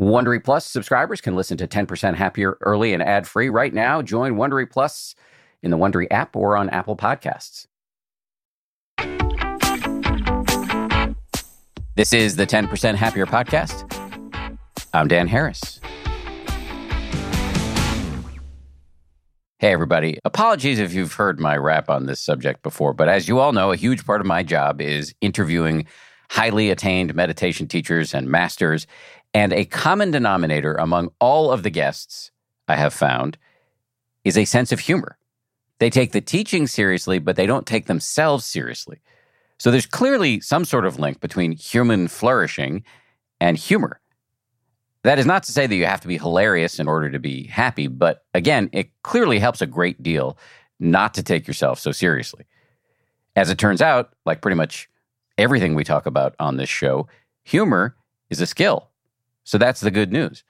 Wondery Plus subscribers can listen to 10% Happier early and ad free right now. Join Wondery Plus in the Wondery app or on Apple Podcasts. This is the 10% Happier podcast. I'm Dan Harris. Hey, everybody. Apologies if you've heard my rap on this subject before, but as you all know, a huge part of my job is interviewing highly attained meditation teachers and masters. And a common denominator among all of the guests I have found is a sense of humor. They take the teaching seriously, but they don't take themselves seriously. So there's clearly some sort of link between human flourishing and humor. That is not to say that you have to be hilarious in order to be happy, but again, it clearly helps a great deal not to take yourself so seriously. As it turns out, like pretty much everything we talk about on this show, humor is a skill. So that's the good news.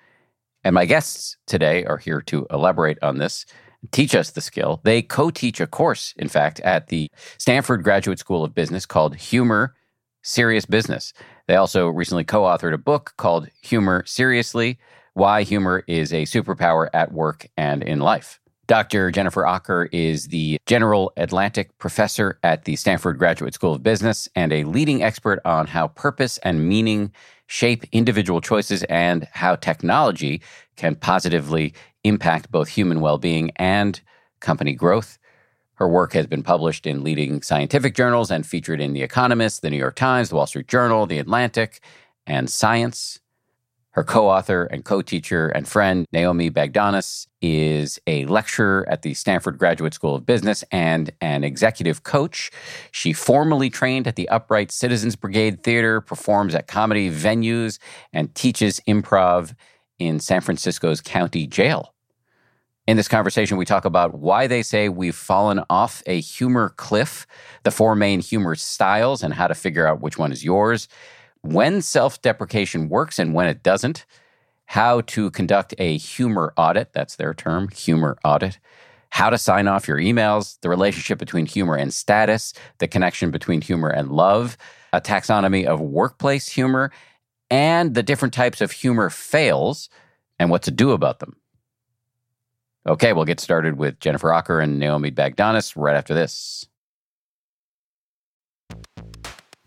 And my guests today are here to elaborate on this, teach us the skill. They co teach a course, in fact, at the Stanford Graduate School of Business called Humor Serious Business. They also recently co authored a book called Humor Seriously Why Humor is a Superpower at Work and in Life. Dr. Jennifer Aaker is the General Atlantic Professor at the Stanford Graduate School of Business and a leading expert on how purpose and meaning shape individual choices and how technology can positively impact both human well being and company growth. Her work has been published in leading scientific journals and featured in The Economist, The New York Times, The Wall Street Journal, The Atlantic, and Science. Her co author and co teacher and friend, Naomi Bagdonas, is a lecturer at the Stanford Graduate School of Business and an executive coach. She formally trained at the Upright Citizens Brigade Theater, performs at comedy venues, and teaches improv in San Francisco's county jail. In this conversation, we talk about why they say we've fallen off a humor cliff, the four main humor styles, and how to figure out which one is yours when self deprecation works and when it doesn't, how to conduct a humor audit that's their term, humor audit, how to sign off your emails, the relationship between humor and status, the connection between humor and love, a taxonomy of workplace humor, and the different types of humor fails and what to do about them. Okay, we'll get started with Jennifer Aaker and Naomi Bagdonas right after this.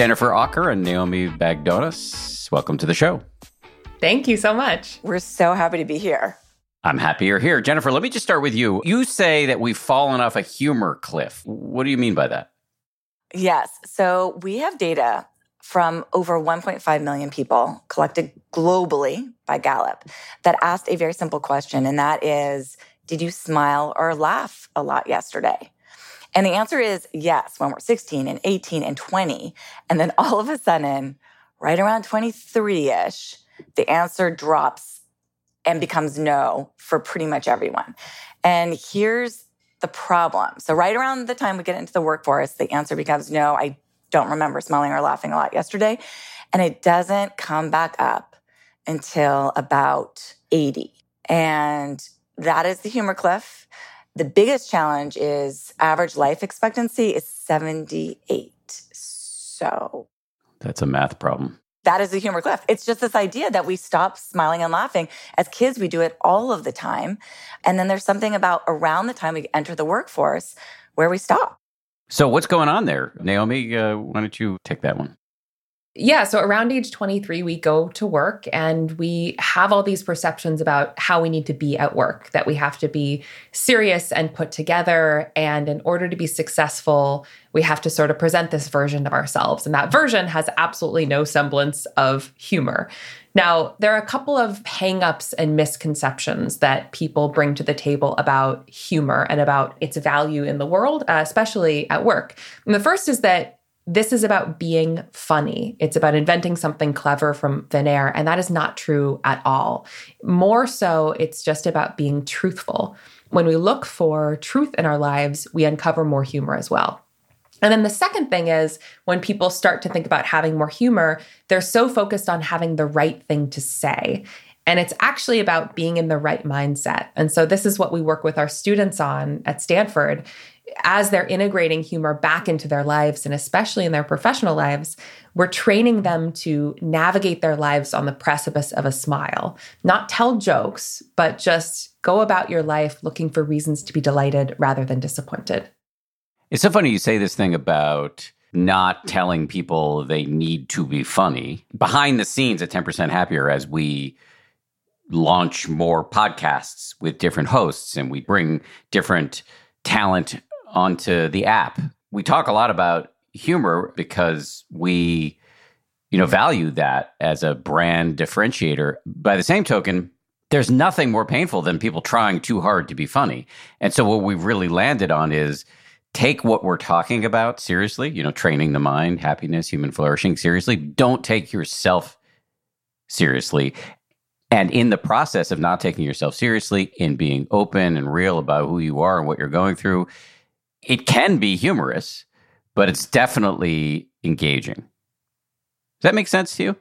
Jennifer Aaker and Naomi Bagdonas, welcome to the show. Thank you so much. We're so happy to be here. I'm happy you're here. Jennifer, let me just start with you. You say that we've fallen off a humor cliff. What do you mean by that? Yes. So we have data from over 1.5 million people collected globally by Gallup that asked a very simple question, and that is Did you smile or laugh a lot yesterday? And the answer is yes, when we're 16 and 18 and 20. And then all of a sudden, right around 23 ish, the answer drops and becomes no for pretty much everyone. And here's the problem. So, right around the time we get into the workforce, the answer becomes no, I don't remember smiling or laughing a lot yesterday. And it doesn't come back up until about 80. And that is the humor cliff. The biggest challenge is average life expectancy is 78. So that's a math problem. That is a humor cliff. It's just this idea that we stop smiling and laughing. As kids, we do it all of the time. And then there's something about around the time we enter the workforce where we stop. So, what's going on there? Naomi, uh, why don't you take that one? Yeah. So around age 23, we go to work and we have all these perceptions about how we need to be at work, that we have to be serious and put together. And in order to be successful, we have to sort of present this version of ourselves. And that version has absolutely no semblance of humor. Now, there are a couple of hangups and misconceptions that people bring to the table about humor and about its value in the world, uh, especially at work. And the first is that this is about being funny. It's about inventing something clever from thin air. And that is not true at all. More so, it's just about being truthful. When we look for truth in our lives, we uncover more humor as well. And then the second thing is when people start to think about having more humor, they're so focused on having the right thing to say. And it's actually about being in the right mindset. And so this is what we work with our students on at Stanford as they're integrating humor back into their lives and especially in their professional lives, we're training them to navigate their lives on the precipice of a smile, not tell jokes, but just go about your life looking for reasons to be delighted rather than disappointed. It's so funny you say this thing about not telling people they need to be funny. Behind the scenes at 10% Happier, as we launch more podcasts with different hosts and we bring different talent onto the app. We talk a lot about humor because we you know value that as a brand differentiator. By the same token, there's nothing more painful than people trying too hard to be funny. And so what we've really landed on is take what we're talking about seriously, you know, training the mind, happiness, human flourishing seriously. Don't take yourself seriously. And in the process of not taking yourself seriously, in being open and real about who you are and what you're going through, it can be humorous, but it's definitely engaging. Does that make sense to you?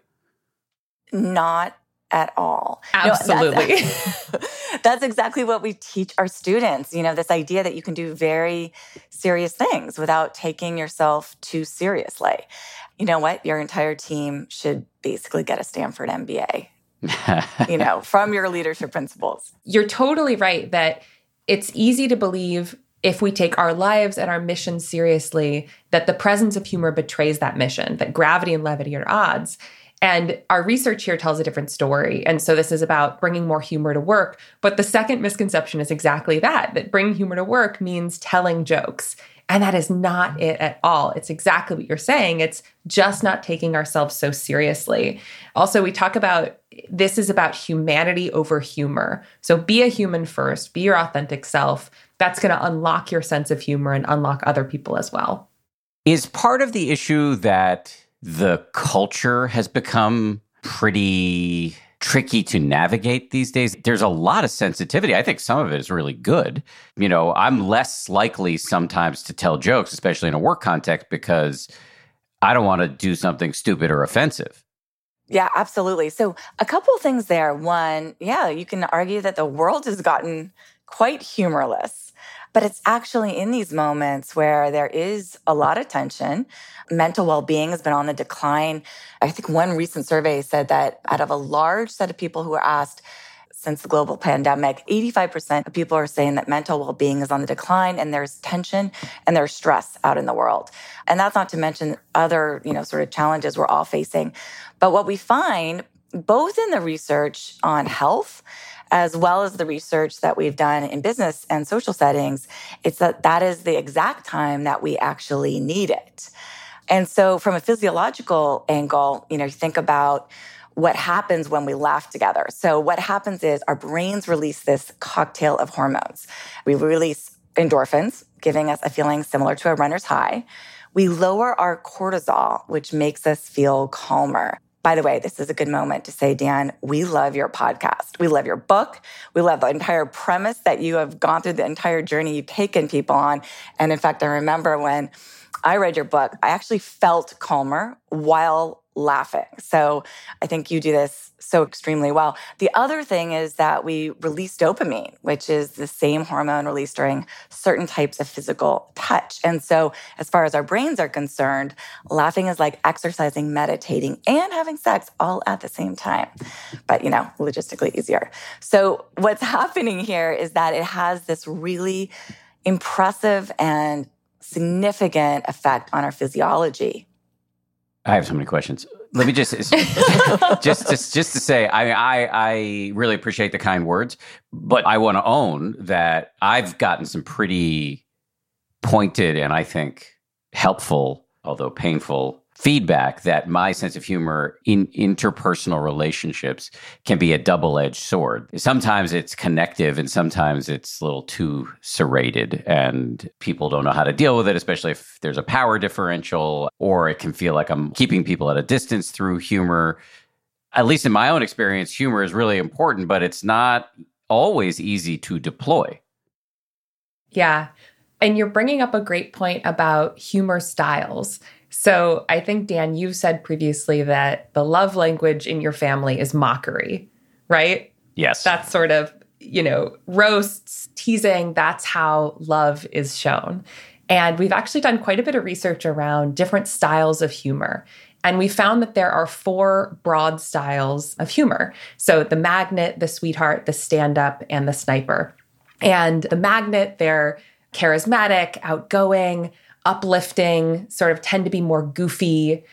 Not at all. Absolutely. No, that's, that's, exactly what we teach our students. You know, this idea that you can do very serious things without taking yourself too seriously. You know what? Your entire team should basically get a Stanford MBA, you know, from your leadership principles. You're totally right that it's easy to believe if we take our lives and our mission seriously, that the presence of humor betrays that mission, that gravity and levity are odds. And our research here tells a different story. And so this is about bringing more humor to work. But the second misconception is exactly that that bringing humor to work means telling jokes. And that is not it at all. It's exactly what you're saying. It's just not taking ourselves so seriously. Also, we talk about this is about humanity over humor. So be a human first, be your authentic self. That's going to unlock your sense of humor and unlock other people as well. Is part of the issue that the culture has become pretty tricky to navigate these days. There's a lot of sensitivity. I think some of it is really good. You know, I'm less likely sometimes to tell jokes, especially in a work context, because I don't want to do something stupid or offensive. Yeah, absolutely. So, a couple of things there. One, yeah, you can argue that the world has gotten quite humorless. But it's actually in these moments where there is a lot of tension. Mental well being has been on the decline. I think one recent survey said that out of a large set of people who were asked, since the global pandemic, 85% of people are saying that mental well being is on the decline and there's tension and there's stress out in the world. And that's not to mention other, you know, sort of challenges we're all facing. But what we find both in the research on health as well as the research that we've done in business and social settings, it's that that is the exact time that we actually need it. And so from a physiological angle, you know, think about what happens when we laugh together. So what happens is our brains release this cocktail of hormones. We release endorphins, giving us a feeling similar to a runner's high. We lower our cortisol, which makes us feel calmer. By the way, this is a good moment to say, Dan, we love your podcast. We love your book. We love the entire premise that you have gone through the entire journey you've taken people on. And in fact, I remember when I read your book, I actually felt calmer while laughing. So I think you do this so extremely well. The other thing is that we release dopamine, which is the same hormone released during certain types of physical touch. And so, as far as our brains are concerned, laughing is like exercising, meditating, and having sex all at the same time. But, you know, logistically easier. So, what's happening here is that it has this really impressive and significant effect on our physiology. I have so many questions. Let me just just just just to say, I I I really appreciate the kind words, but I want to own that I've gotten some pretty pointed and I think helpful, although painful, feedback that my sense of humor in interpersonal relationships can be a double edged sword. Sometimes it's connective and sometimes it's a little too serrated, and people don't know how to deal with it, especially if there's a power differential, or it can feel like I'm keeping people at a distance through humor. At least in my own experience, humor is really important, but it's not always easy to deploy. Yeah. And you're bringing up a great point about humor styles. So I think, Dan, you've said previously that the love language in your family is mockery, right? Yes. That's sort of, you know, roasts, teasing, that's how love is shown. And we've actually done quite a bit of research around different styles of humor. And we found that there are four broad styles of humor. So the magnet, the sweetheart, the stand up, and the sniper. And the magnet, they're charismatic, outgoing, uplifting, sort of tend to be more goofy,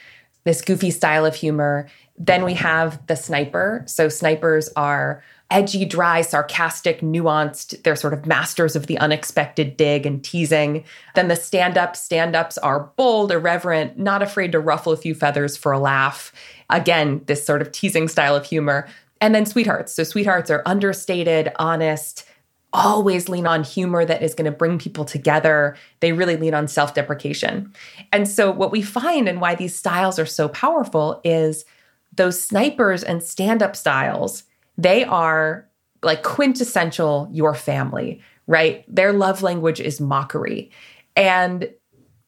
this goofy style of humor. Then we have the sniper. So snipers are edgy, dry, sarcastic, nuanced. They're sort of masters of the unexpected dig and teasing. Then the stand up stand ups are bold, irreverent, not afraid to ruffle a few feathers for a laugh. Again, this sort of teasing style of humor. And then sweethearts. So sweethearts are understated, honest, always lean on humor that is going to bring people together. They really lean on self deprecation. And so, what we find and why these styles are so powerful is those snipers and stand up styles, they are like quintessential your family, right? Their love language is mockery. And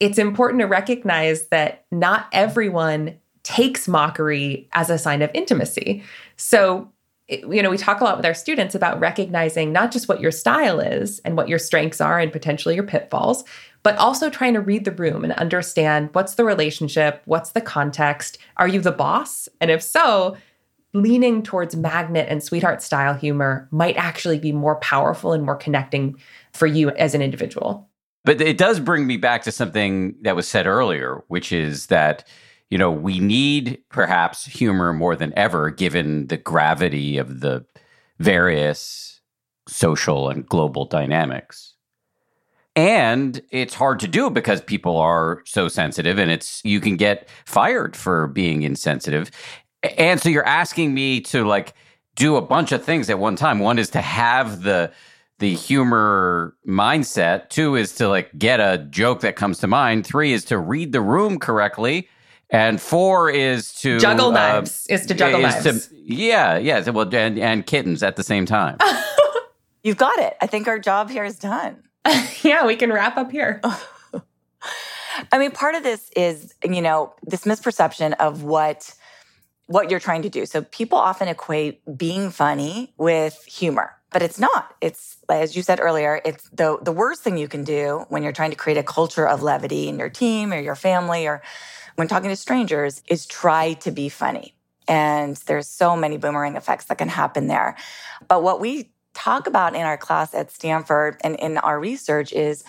it's important to recognize that not everyone takes mockery as a sign of intimacy. So, you know, we talk a lot with our students about recognizing not just what your style is and what your strengths are and potentially your pitfalls, but also trying to read the room and understand what's the relationship, what's the context, are you the boss? And if so, leaning towards magnet and sweetheart style humor might actually be more powerful and more connecting for you as an individual. But it does bring me back to something that was said earlier, which is that you know, we need perhaps humor more than ever, given the gravity of the various social and global dynamics. And it's hard to do because people are so sensitive and it's you can get fired for being insensitive. And so you're asking me to like do a bunch of things at one time. One is to have the the humor mindset. Two is to like get a joke that comes to mind. Three is to read the room correctly And four is to juggle uh, knives. Is to juggle is knives. To, yeah, yeah. Well, and, and kittens at the same time. You've got it. I think our job here is done. yeah, we can wrap up here. I mean, part of this is, you know, this misperception of what what you're trying to do. So people often equate being funny with humor, but it's not. It's as you said earlier, it's the the worst thing you can do when you're trying to create a culture of levity in your team or your family or when talking to strangers is try to be funny. And there's so many boomerang effects that can happen there. But what we talk about in our class at Stanford and in our research is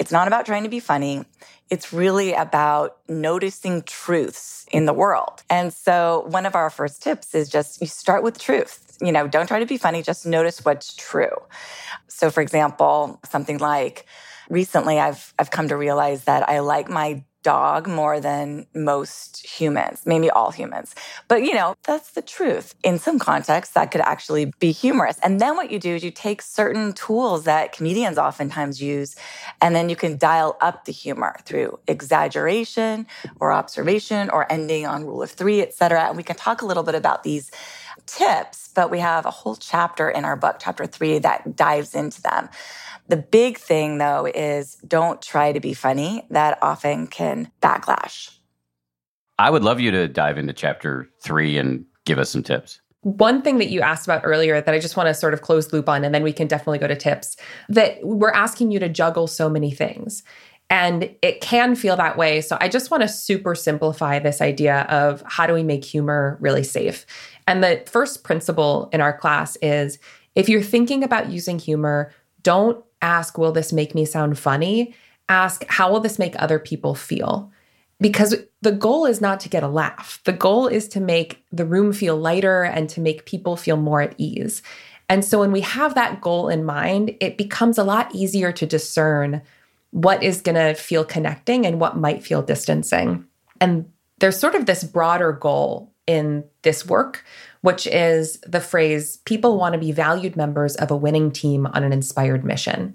it's not about trying to be funny. It's really about noticing truths in the world. And so one of our first tips is just you start with truth. You know, don't try to be funny, just notice what's true. So for example, something like recently I've I've come to realize that I like my dog more than most humans, maybe all humans. But you know, that's the truth. In some contexts, that could actually be humorous. And then what you do is you take certain tools that comedians oftentimes use, and then you can dial up the humor through exaggeration or observation or ending on rule of three, et cetera. And we can talk a little bit about these tips, but we have a whole chapter in our book, chapter three, that dives into them. The big thing though is don't try to be funny. That often can backlash. I would love you to dive into chapter three and give us some tips. One thing that you asked about earlier that I just want to sort of close loop on, and then we can definitely go to tips that we're asking you to juggle so many things. And it can feel that way. So I just want to super simplify this idea of how do we make humor really safe. And the first principle in our class is if you're thinking about using humor, don't ask, Will this make me sound funny? Ask, How will this make other people feel? Because the goal is not to get a laugh. The goal is to make the room feel lighter and to make people feel more at ease. And so when we have that goal in mind, it becomes a lot easier to discern what is going to feel connecting and what might feel distancing. And there's sort of this broader goal in this work, which is the phrase people want to be valued members of a winning team on an inspired mission.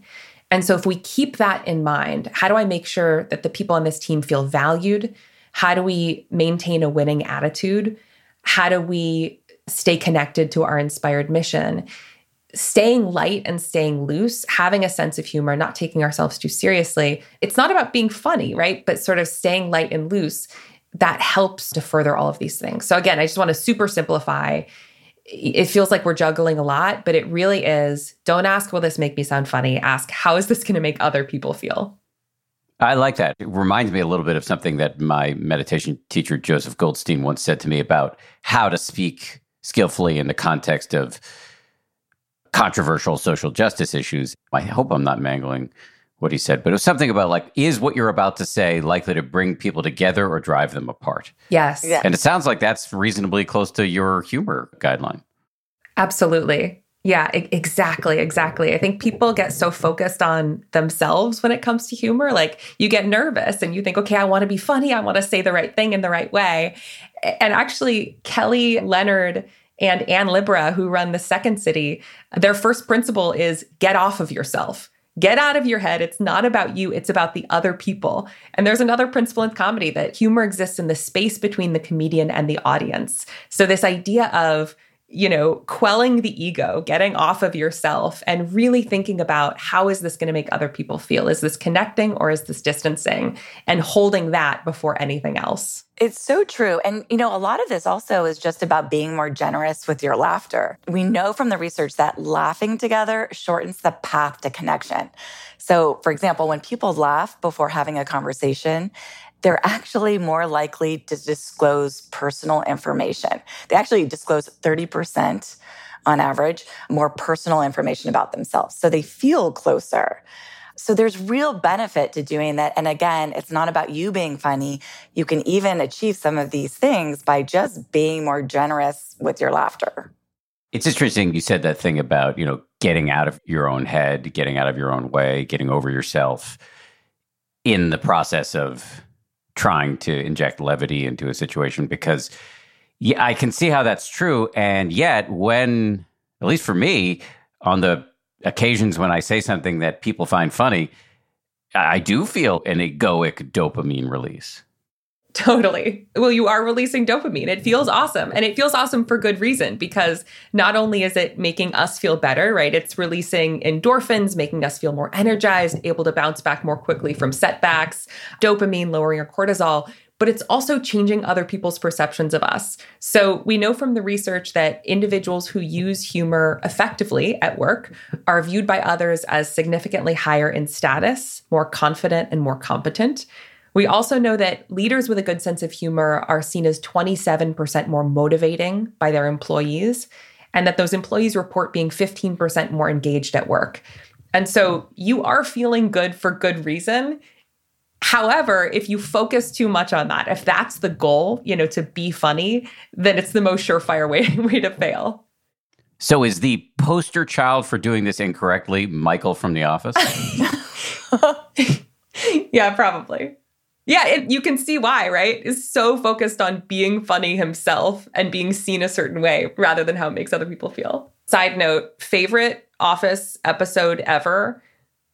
And so, if we keep that in mind, how do I make sure that the people on this team feel valued? How do we maintain a winning attitude? How do we stay connected to our inspired mission? Staying light and staying loose, having a sense of humor, not taking ourselves too seriously. It's not about being funny, right? But sort of staying light and loose that helps to further all of these things. So, again, I just want to super simplify. It feels like we're juggling a lot, but it really is don't ask, will this make me sound funny? Ask, how is this going to make other people feel? I like that. It reminds me a little bit of something that my meditation teacher, Joseph Goldstein, once said to me about how to speak skillfully in the context of controversial social justice issues. I hope I'm not mangling what he said, but it was something about like, is what you're about to say likely to bring people together or drive them apart? Yes. Yeah. And it sounds like that's reasonably close to your humor guideline. Absolutely. Yeah, exactly, exactly. I think people get so focused on themselves when it comes to humor. Like you get nervous and you think, okay, I want to be funny. I want to say the right thing in the right way. And actually, Kelly Leonard and Anne Libera, who run the Second City, their first principle is get off of yourself Get out of your head. It's not about you, it's about the other people. And there's another principle in comedy that humor exists in the space between the comedian and the audience. So, this idea of you know, quelling the ego, getting off of yourself and really thinking about how is this going to make other people feel? Is this connecting or is this distancing? And holding that before anything else. It's so true. And, you know, a lot of this also is just about being more generous with your laughter. We know from the research that laughing together shortens the path to connection. So, for example, when people laugh before having a conversation, they're actually more likely to disclose personal information. They actually disclose 30% on average more personal information about themselves. So they feel closer. So there's real benefit to doing that. And again, it's not about you being funny. You can even achieve some of these things by just being more generous with your laughter. It's interesting you said that thing about, you know, getting out of your own head, getting out of your own way, getting over yourself in the process of trying to inject levity into a situation because yeah, I can see how that's true. And yet, when, at least for me, on the occasions when I say something that people find funny, I do feel an egoic dopamine release. Totally. Well, you are releasing dopamine. It feels mm-hmm. awesome. And it feels awesome for good reason because not only is it making us feel better, right? It's releasing endorphins, making us feel more energized, able to bounce back more quickly from setbacks, dopamine, lowering our cortisol, but it's also changing other people's perceptions of us. So we know from the research that individuals who use humor effectively at work are viewed by others as significantly higher in status, more confident, and more competent. We also know that leaders with a good sense of humor are seen as 27% more motivating by their employees, and that those employees report being 15% more engaged at work. And so you are feeling good for good reason. However, if you focus too much on that, if that's the goal, you know, to be funny, then it's the most surefire way, way to fail. So is the poster child for doing this incorrectly Michael from The Office? yeah, probably. Yeah, it, you can see why, right? Is so focused on being funny himself and being seen a certain way rather than how it makes other people feel. Side note, favorite Office episode ever.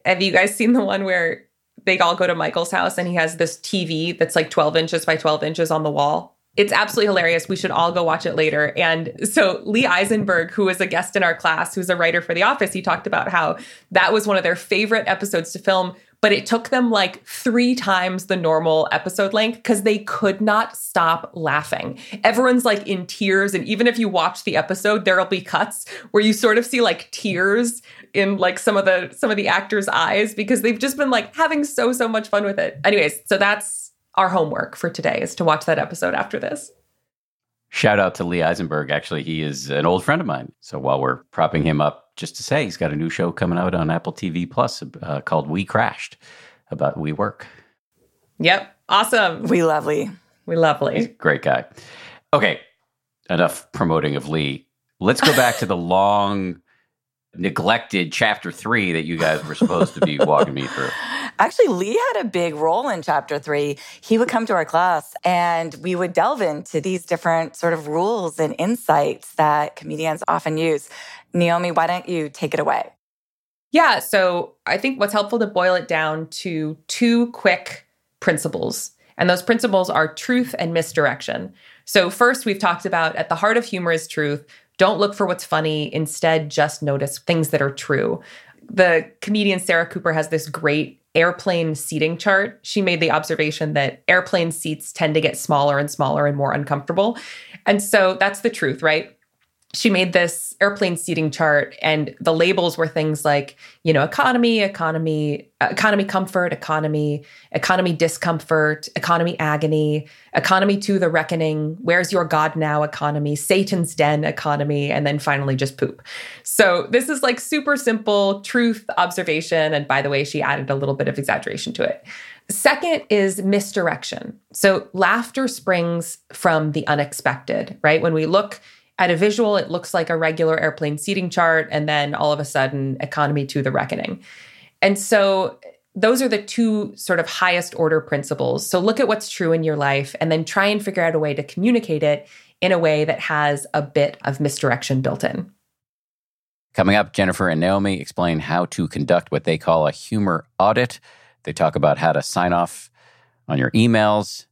Have you guys seen the one where they all go to Michael's house and he has this TV that's like 12 inches by 12 inches on the wall? It's absolutely hilarious. We should all go watch it later. And so Lee Eisenberg, who was a guest in our class, who's a writer for The Office, he talked about how that was one of their favorite episodes to film but it took them like three times the normal episode length because they could not stop laughing. Everyone's like in tears. And even if you watch the episode, there'll be cuts where you sort of see like tears in like some of the some of the actors' eyes because they've just been like having so, so much fun with it. Anyways, so that's our homework for today is to watch that episode after this. Shout out to Lee Eisenberg. Actually, he is an old friend of mine. So while we're propping him up, just to say, he's got a new show coming out on Apple TV Plus uh, called We Crashed about We Work. Yep. Awesome. We love Lee. We love Lee. great guy. Okay. Enough promoting of Lee. Let's go back to the long neglected chapter three that you guys were supposed to be walking me through. Actually, Lee had a big role in chapter three. He would come to our class and we would delve into these different sort of rules and insights that comedians often use. Naomi, why don't you take it away? Yeah. So I think what's helpful to boil it down to two quick principles. And those principles are truth and misdirection. So, first, we've talked about at the heart of humor is truth. Don't look for what's funny. Instead, just notice things that are true. The comedian Sarah Cooper has this great airplane seating chart, she made the observation that airplane seats tend to get smaller and smaller and more uncomfortable. And so that's the truth, right? She made this airplane seating chart and the labels were things like you know economy economy economy comfort economy economy discomfort economy agony economy to the reckoning where's your god now economy satan's den economy and then finally just poop so this is like super simple truth observation and by the way she added a little bit of exaggeration to it Second is misdirection. So laughter springs from the unexpected, right? When we look at a visual, it looks like a regular airplane seating chart, and then all of a sudden, economy to the reckoning. And so, those are the two sort of highest order principles. So, look at what's true in your life and then try and figure out a way to communicate it in a way that has a bit of misdirection built in. Coming up, Jennifer and Naomi explain how to conduct what they call a humor audit. They talk about how to sign off on your emails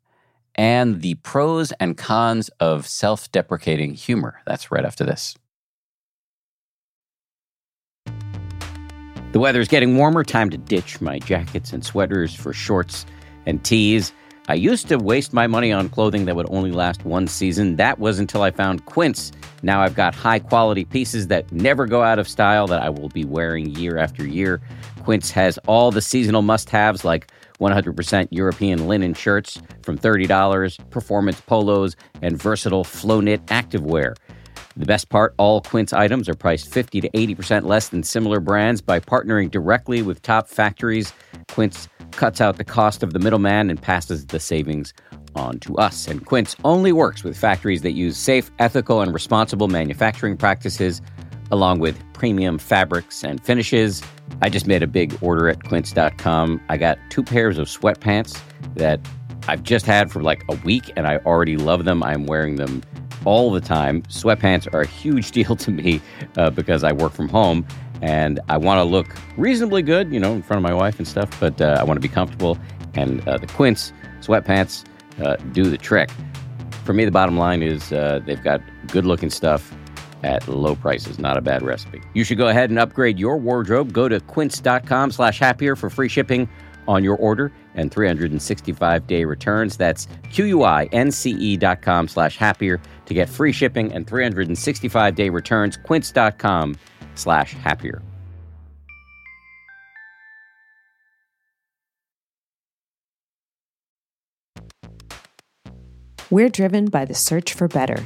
and the pros and cons of self deprecating humor. That's right after this. The weather is getting warmer. Time to ditch my jackets and sweaters for shorts and tees. I used to waste my money on clothing that would only last one season. That was until I found Quince. Now I've got high quality pieces that never go out of style that I will be wearing year after year. Quince has all the seasonal must haves like 100% European linen shirts from $30, performance polos, and versatile flow knit activewear. The best part all Quince items are priced 50 to 80% less than similar brands by partnering directly with top factories. Quince cuts out the cost of the middleman and passes the savings on to us. And Quince only works with factories that use safe, ethical, and responsible manufacturing practices along with premium fabrics and finishes. I just made a big order at quince.com. I got two pairs of sweatpants that I've just had for like a week and I already love them. I'm wearing them all the time. Sweatpants are a huge deal to me uh, because I work from home and I want to look reasonably good, you know, in front of my wife and stuff, but uh, I want to be comfortable. And uh, the Quince sweatpants uh, do the trick. For me, the bottom line is uh, they've got good looking stuff at low prices. Not a bad recipe. You should go ahead and upgrade your wardrobe. Go to quince.com slash happier for free shipping on your order and 365 day returns. That's Q-U-I-N-C-E dot com slash happier to get free shipping and 365 day returns. Quince.com slash happier. We're driven by the search for better.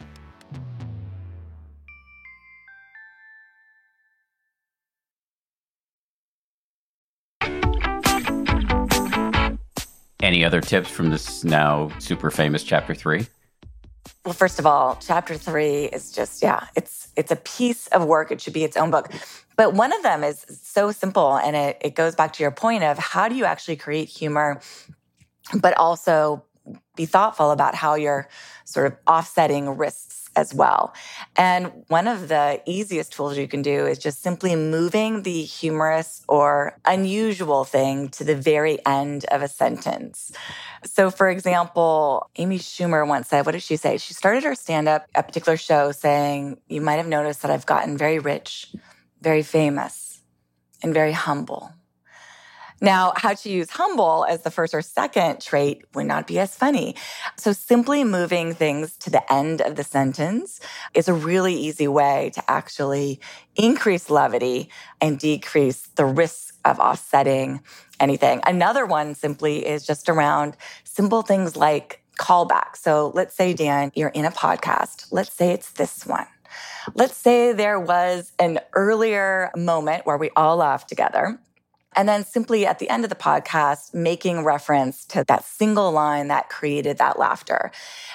Any other tips from this now super famous chapter three? Well, first of all, chapter three is just, yeah, it's it's a piece of work. It should be its own book. But one of them is so simple and it, it goes back to your point of how do you actually create humor, but also be thoughtful about how you're sort of offsetting risks as well. And one of the easiest tools you can do is just simply moving the humorous or unusual thing to the very end of a sentence. So, for example, Amy Schumer once said, What did she say? She started her stand up, a particular show, saying, You might have noticed that I've gotten very rich, very famous, and very humble. Now, how to use humble as the first or second trait would not be as funny. So simply moving things to the end of the sentence is a really easy way to actually increase levity and decrease the risk of offsetting anything. Another one simply is just around simple things like callback. So let's say, Dan, you're in a podcast. Let's say it's this one. Let's say there was an earlier moment where we all laughed together and then simply at the end of the podcast, making reference to that single line that created that laughter.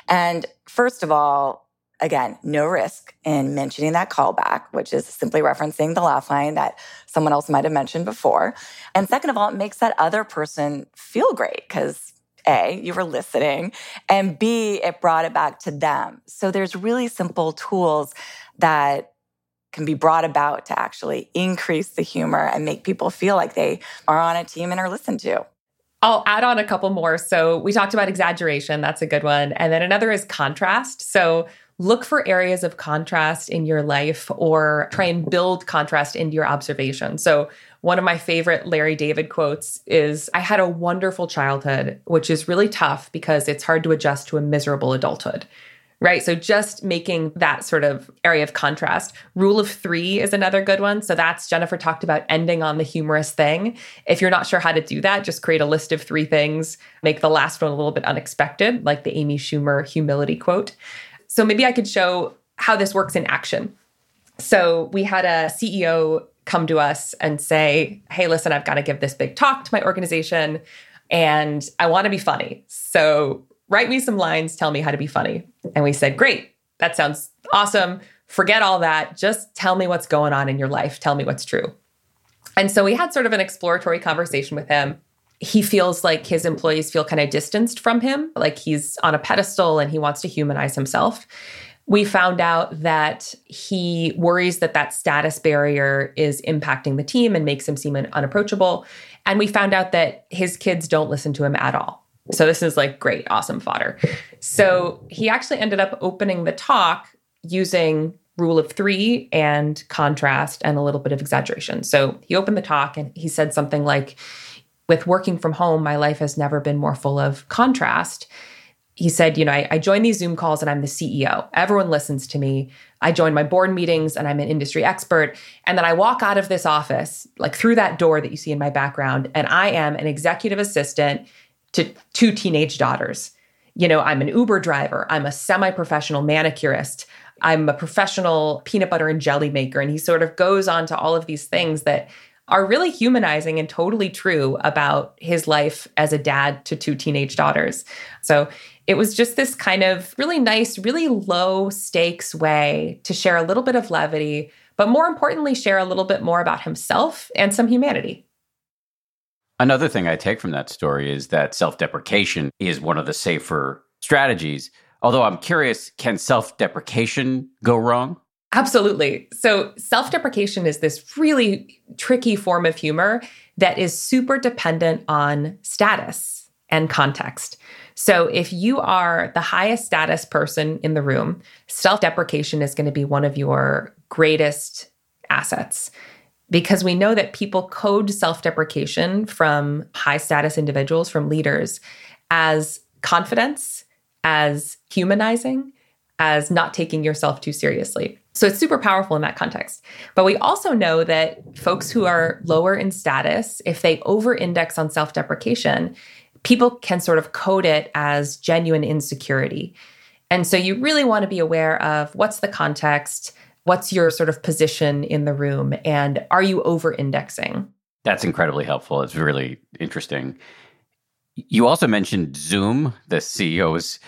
And first of all, again, no risk in mentioning that callback, which is simply referencing the laugh line that someone else might have mentioned before. And second of all, it makes that other person feel great because a, you were listening, and B, it brought it back to them. So there's really simple tools that can be brought about to actually increase the humor and make people feel like they are on a team and are listened to. I'll add on a couple more. So we talked about exaggeration, that's a good one. And then another is contrast. So look for areas of contrast in your life or try and build contrast into your observation. So one of my favorite Larry David quotes is I had a wonderful childhood, which is really tough because it's hard to adjust to a miserable adulthood right? So just making that sort of area of contrast. Rule of three is another good one. So that's Jennifer talked about ending on the humorous thing. If you're not sure how to do that, just create a list of three things, make the last one a little bit unexpected, like the Amy Schumer humility quote. So maybe I could show how this works in action. So we had a CEO come to us and say, Hey, listen, I've got to give this big talk to my organization and I want to be funny. So write me some lines, tell me how to be funny. And we said, Great, that sounds awesome. Forget all that. Just tell me what's going on in your life. Tell me what's true. And so we had sort of an exploratory conversation with him. He feels like his employees feel kind of distanced from him, like he's on a pedestal and he wants to humanize himself. We found out that he worries that that status barrier is impacting the team and makes him seem unapproachable. And we found out that his kids don't listen to him at all. So this is like great, awesome fodder. So he actually ended up opening the talk using rule of three and contrast and a little bit of exaggeration. So he opened the talk and he said something like, with working from home, my life has never been more full of contrast. he said, You know, I, I join these Zoom calls and I'm the CEO. Everyone listens to me. I join my board meetings and I'm an industry expert. And then I walk out of this office, like through that door that you see in my background, and I am an executive assistant to two teenage daughters. You know, I'm an Uber driver, I'm a semi professional manicurist, I'm a professional peanut butter and jelly maker. And he sort of goes on to all of these things that are really humanizing and totally true about his life as a dad to two teenage daughters. So it was just this kind of really nice, really low stakes way to share a little bit of levity, but more importantly, share a little bit more about himself and some humanity. Another thing I take from that story is that self deprecation is one of the safer strategies. Although I'm curious, can self deprecation go wrong? Absolutely. So, self deprecation is this really tricky form of humor that is super dependent on status and context. So, if you are the highest status person in the room, self deprecation is going to be one of your greatest assets because we know that people code self deprecation from high status individuals, from leaders, as confidence, as humanizing, as not taking yourself too seriously. So it's super powerful in that context. But we also know that folks who are lower in status, if they over index on self deprecation, people can sort of code it as genuine insecurity. And so you really want to be aware of what's the context, what's your sort of position in the room, and are you over indexing? That's incredibly helpful. It's really interesting. You also mentioned Zoom, the CEO's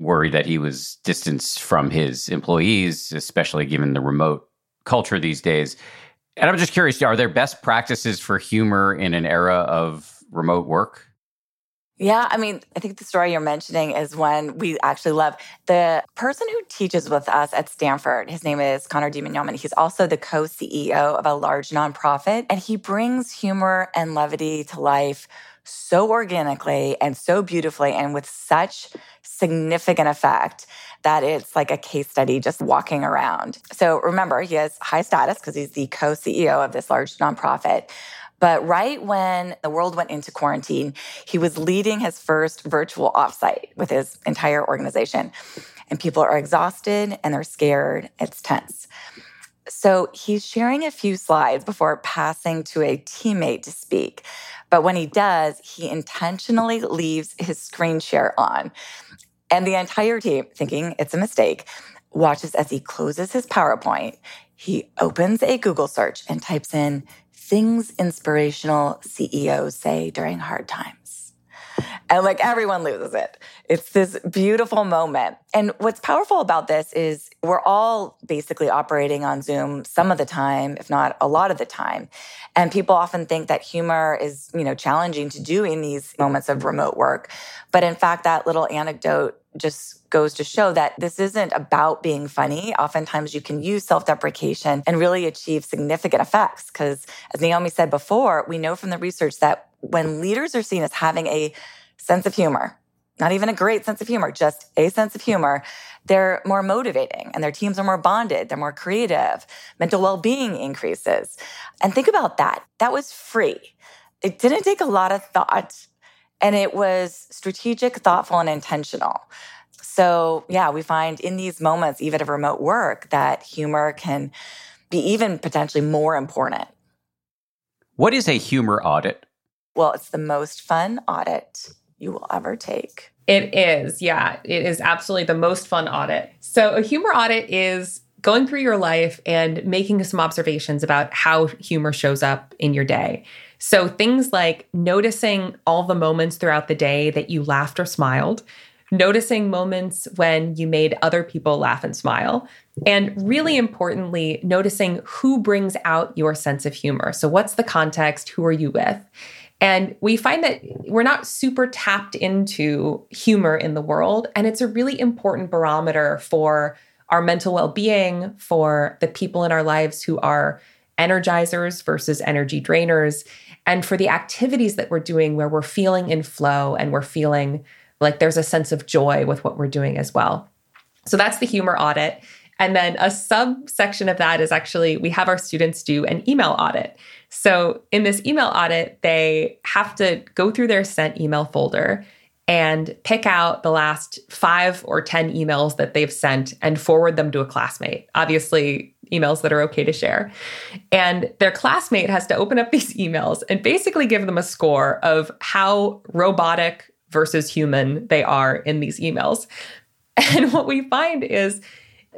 worried that he was distanced from his employees, especially given the remote culture these days. And I'm just curious are there best practices for humor in an era of remote work? Yeah, I mean, I think the story you're mentioning is one we actually love. The person who teaches with us at Stanford, his name is Connor Diemand-Yauman. He's also the co CEO of a large nonprofit, and he brings humor and levity to life so organically and so beautifully and with such significant effect that it's like a case study just walking around. So remember, he has high status because he's the co CEO of this large nonprofit. But right when the world went into quarantine, he was leading his first virtual offsite with his entire organization. And people are exhausted and they're scared. It's tense. So he's sharing a few slides before passing to a teammate to speak. But when he does, he intentionally leaves his screen share on. And the entire team, thinking it's a mistake, watches as he closes his PowerPoint. He opens a Google search and types in things inspirational CEOs say during hard times. And like everyone loses it. It's this beautiful moment. And what's powerful about this is we're all basically operating on Zoom some of the time, if not a lot of the time. And people often think that humor is, you know, challenging to do in these moments of remote work. But in fact, that little anecdote just goes to show that this isn't about being funny. Oftentimes you can use self-deprecation and really achieve significant effects. Because as Naomi said before, we know from the research that when leaders are seen as having a sense of humor, not even a great sense of humor, just a sense of humor, they're more motivating and their teams are more bonded. They're more creative. Mental well being increases. And think about that. That was free. It didn't take a lot of thought and it was strategic, thoughtful, and intentional. So, yeah, we find in these moments, even of remote work, that humor can be even potentially more important. What is a humor audit? Well, it's the most fun audit you will ever take. It is. Yeah, it is absolutely the most fun audit. So, a humor audit is going through your life and making some observations about how humor shows up in your day. So, things like noticing all the moments throughout the day that you laughed or smiled, noticing moments when you made other people laugh and smile, and really importantly, noticing who brings out your sense of humor. So, what's the context? Who are you with? And we find that we're not super tapped into humor in the world. And it's a really important barometer for our mental well being, for the people in our lives who are energizers versus energy drainers, and for the activities that we're doing where we're feeling in flow and we're feeling like there's a sense of joy with what we're doing as well. So that's the humor audit. And then a subsection of that is actually we have our students do an email audit. So in this email audit, they have to go through their sent email folder and pick out the last five or 10 emails that they've sent and forward them to a classmate. Obviously, emails that are okay to share. And their classmate has to open up these emails and basically give them a score of how robotic versus human they are in these emails. And what we find is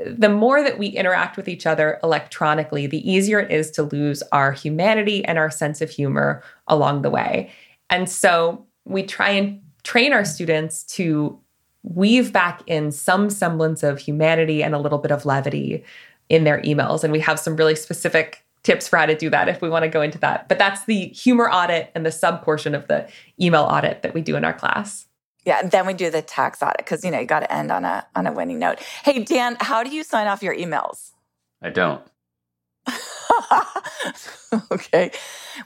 the more that we interact with each other electronically, the easier it is to lose our humanity and our sense of humor along the way. And so we try and train our students to weave back in some semblance of humanity and a little bit of levity in their emails. And we have some really specific tips for how to do that if we want to go into that. But that's the humor audit and the sub portion of the email audit that we do in our class. Yeah, and then we do the tax audit because you know you got to end on a on a winning note. Hey Dan, how do you sign off your emails? I don't. okay.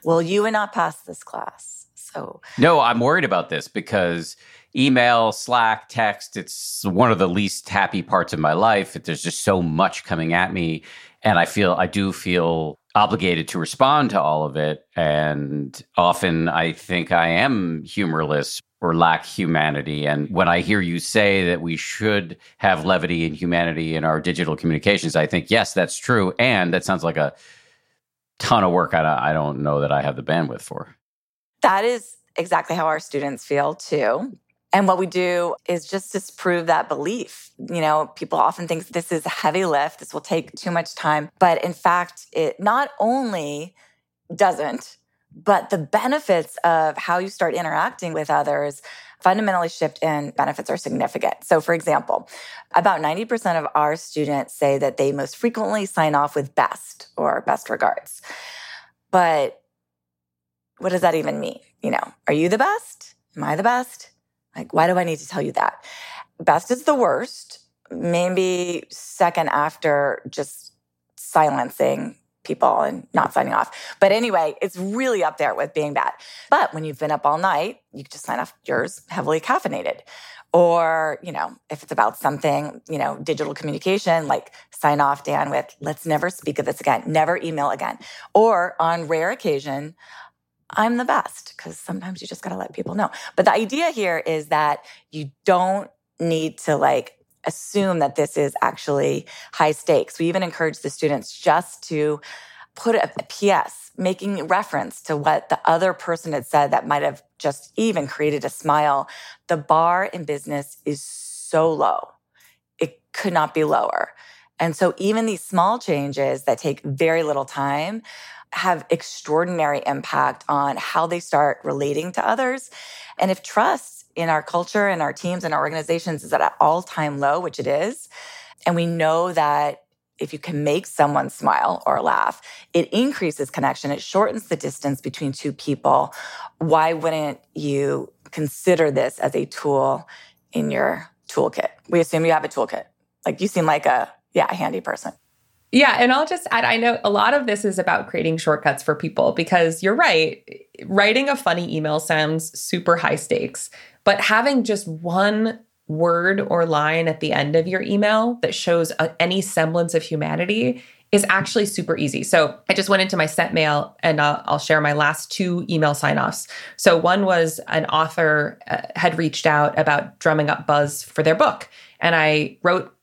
Well, you would not pass this class. So No, I'm worried about this because email, Slack, text, it's one of the least happy parts of my life. There's just so much coming at me. And I feel, I do feel obligated to respond to all of it. And often I think I am humorless or lack humanity. And when I hear you say that we should have levity and humanity in our digital communications, I think, yes, that's true. And that sounds like a ton of work I, don't know that I have the bandwidth for. That is exactly how our students feel too. And what we do is just disprove that belief. You know, people often think this is a heavy lift, this will take too much time. But in fact, it not only doesn't, but the benefits of how you start interacting with others fundamentally shift and benefits are significant. So, for example, about 90% of our students say that they most frequently sign off with best or best regards. But what does that even mean? You know, are you the best? Am I the best? Like, why do I need to tell you that? Best is the worst, maybe second after just silencing people and not signing off. But anyway, it's really up there with being bad. But when you've been up all night, you just sign off yours heavily caffeinated. Or, you know, if it's about something, you know, digital communication, like sign off, Dan, with let's never speak of this again, never email again. Or on rare occasion, I'm the best because sometimes you just got to let people know. But the idea here is that you don't need to like assume that this is actually high stakes. We even encourage the students just to put a, PS, making reference to what the other person had said that might have just even created a smile. The bar in business is so low. It could not be lower. And so even these small changes that take very little time have extraordinary impact on how they start relating to others. And if trust in our culture and our teams and our organizations is at an all time low, which it is, and we know that if you can make someone smile or laugh, it increases connection, it shortens the distance between two people. Why wouldn't you consider this as a tool in your toolkit? We assume you have a toolkit. Like you seem like a yeah, a handy person. Yeah, and I'll just add I know a lot of this is about creating shortcuts for people because you're right. Writing a funny email sounds super high stakes, but having just one word or line at the end of your email that shows a, any semblance of humanity is actually super easy. So I just went into my sent mail and uh, I'll share my last two email sign-offs. So one was an author uh, had reached out about drumming up buzz for their book, and I wrote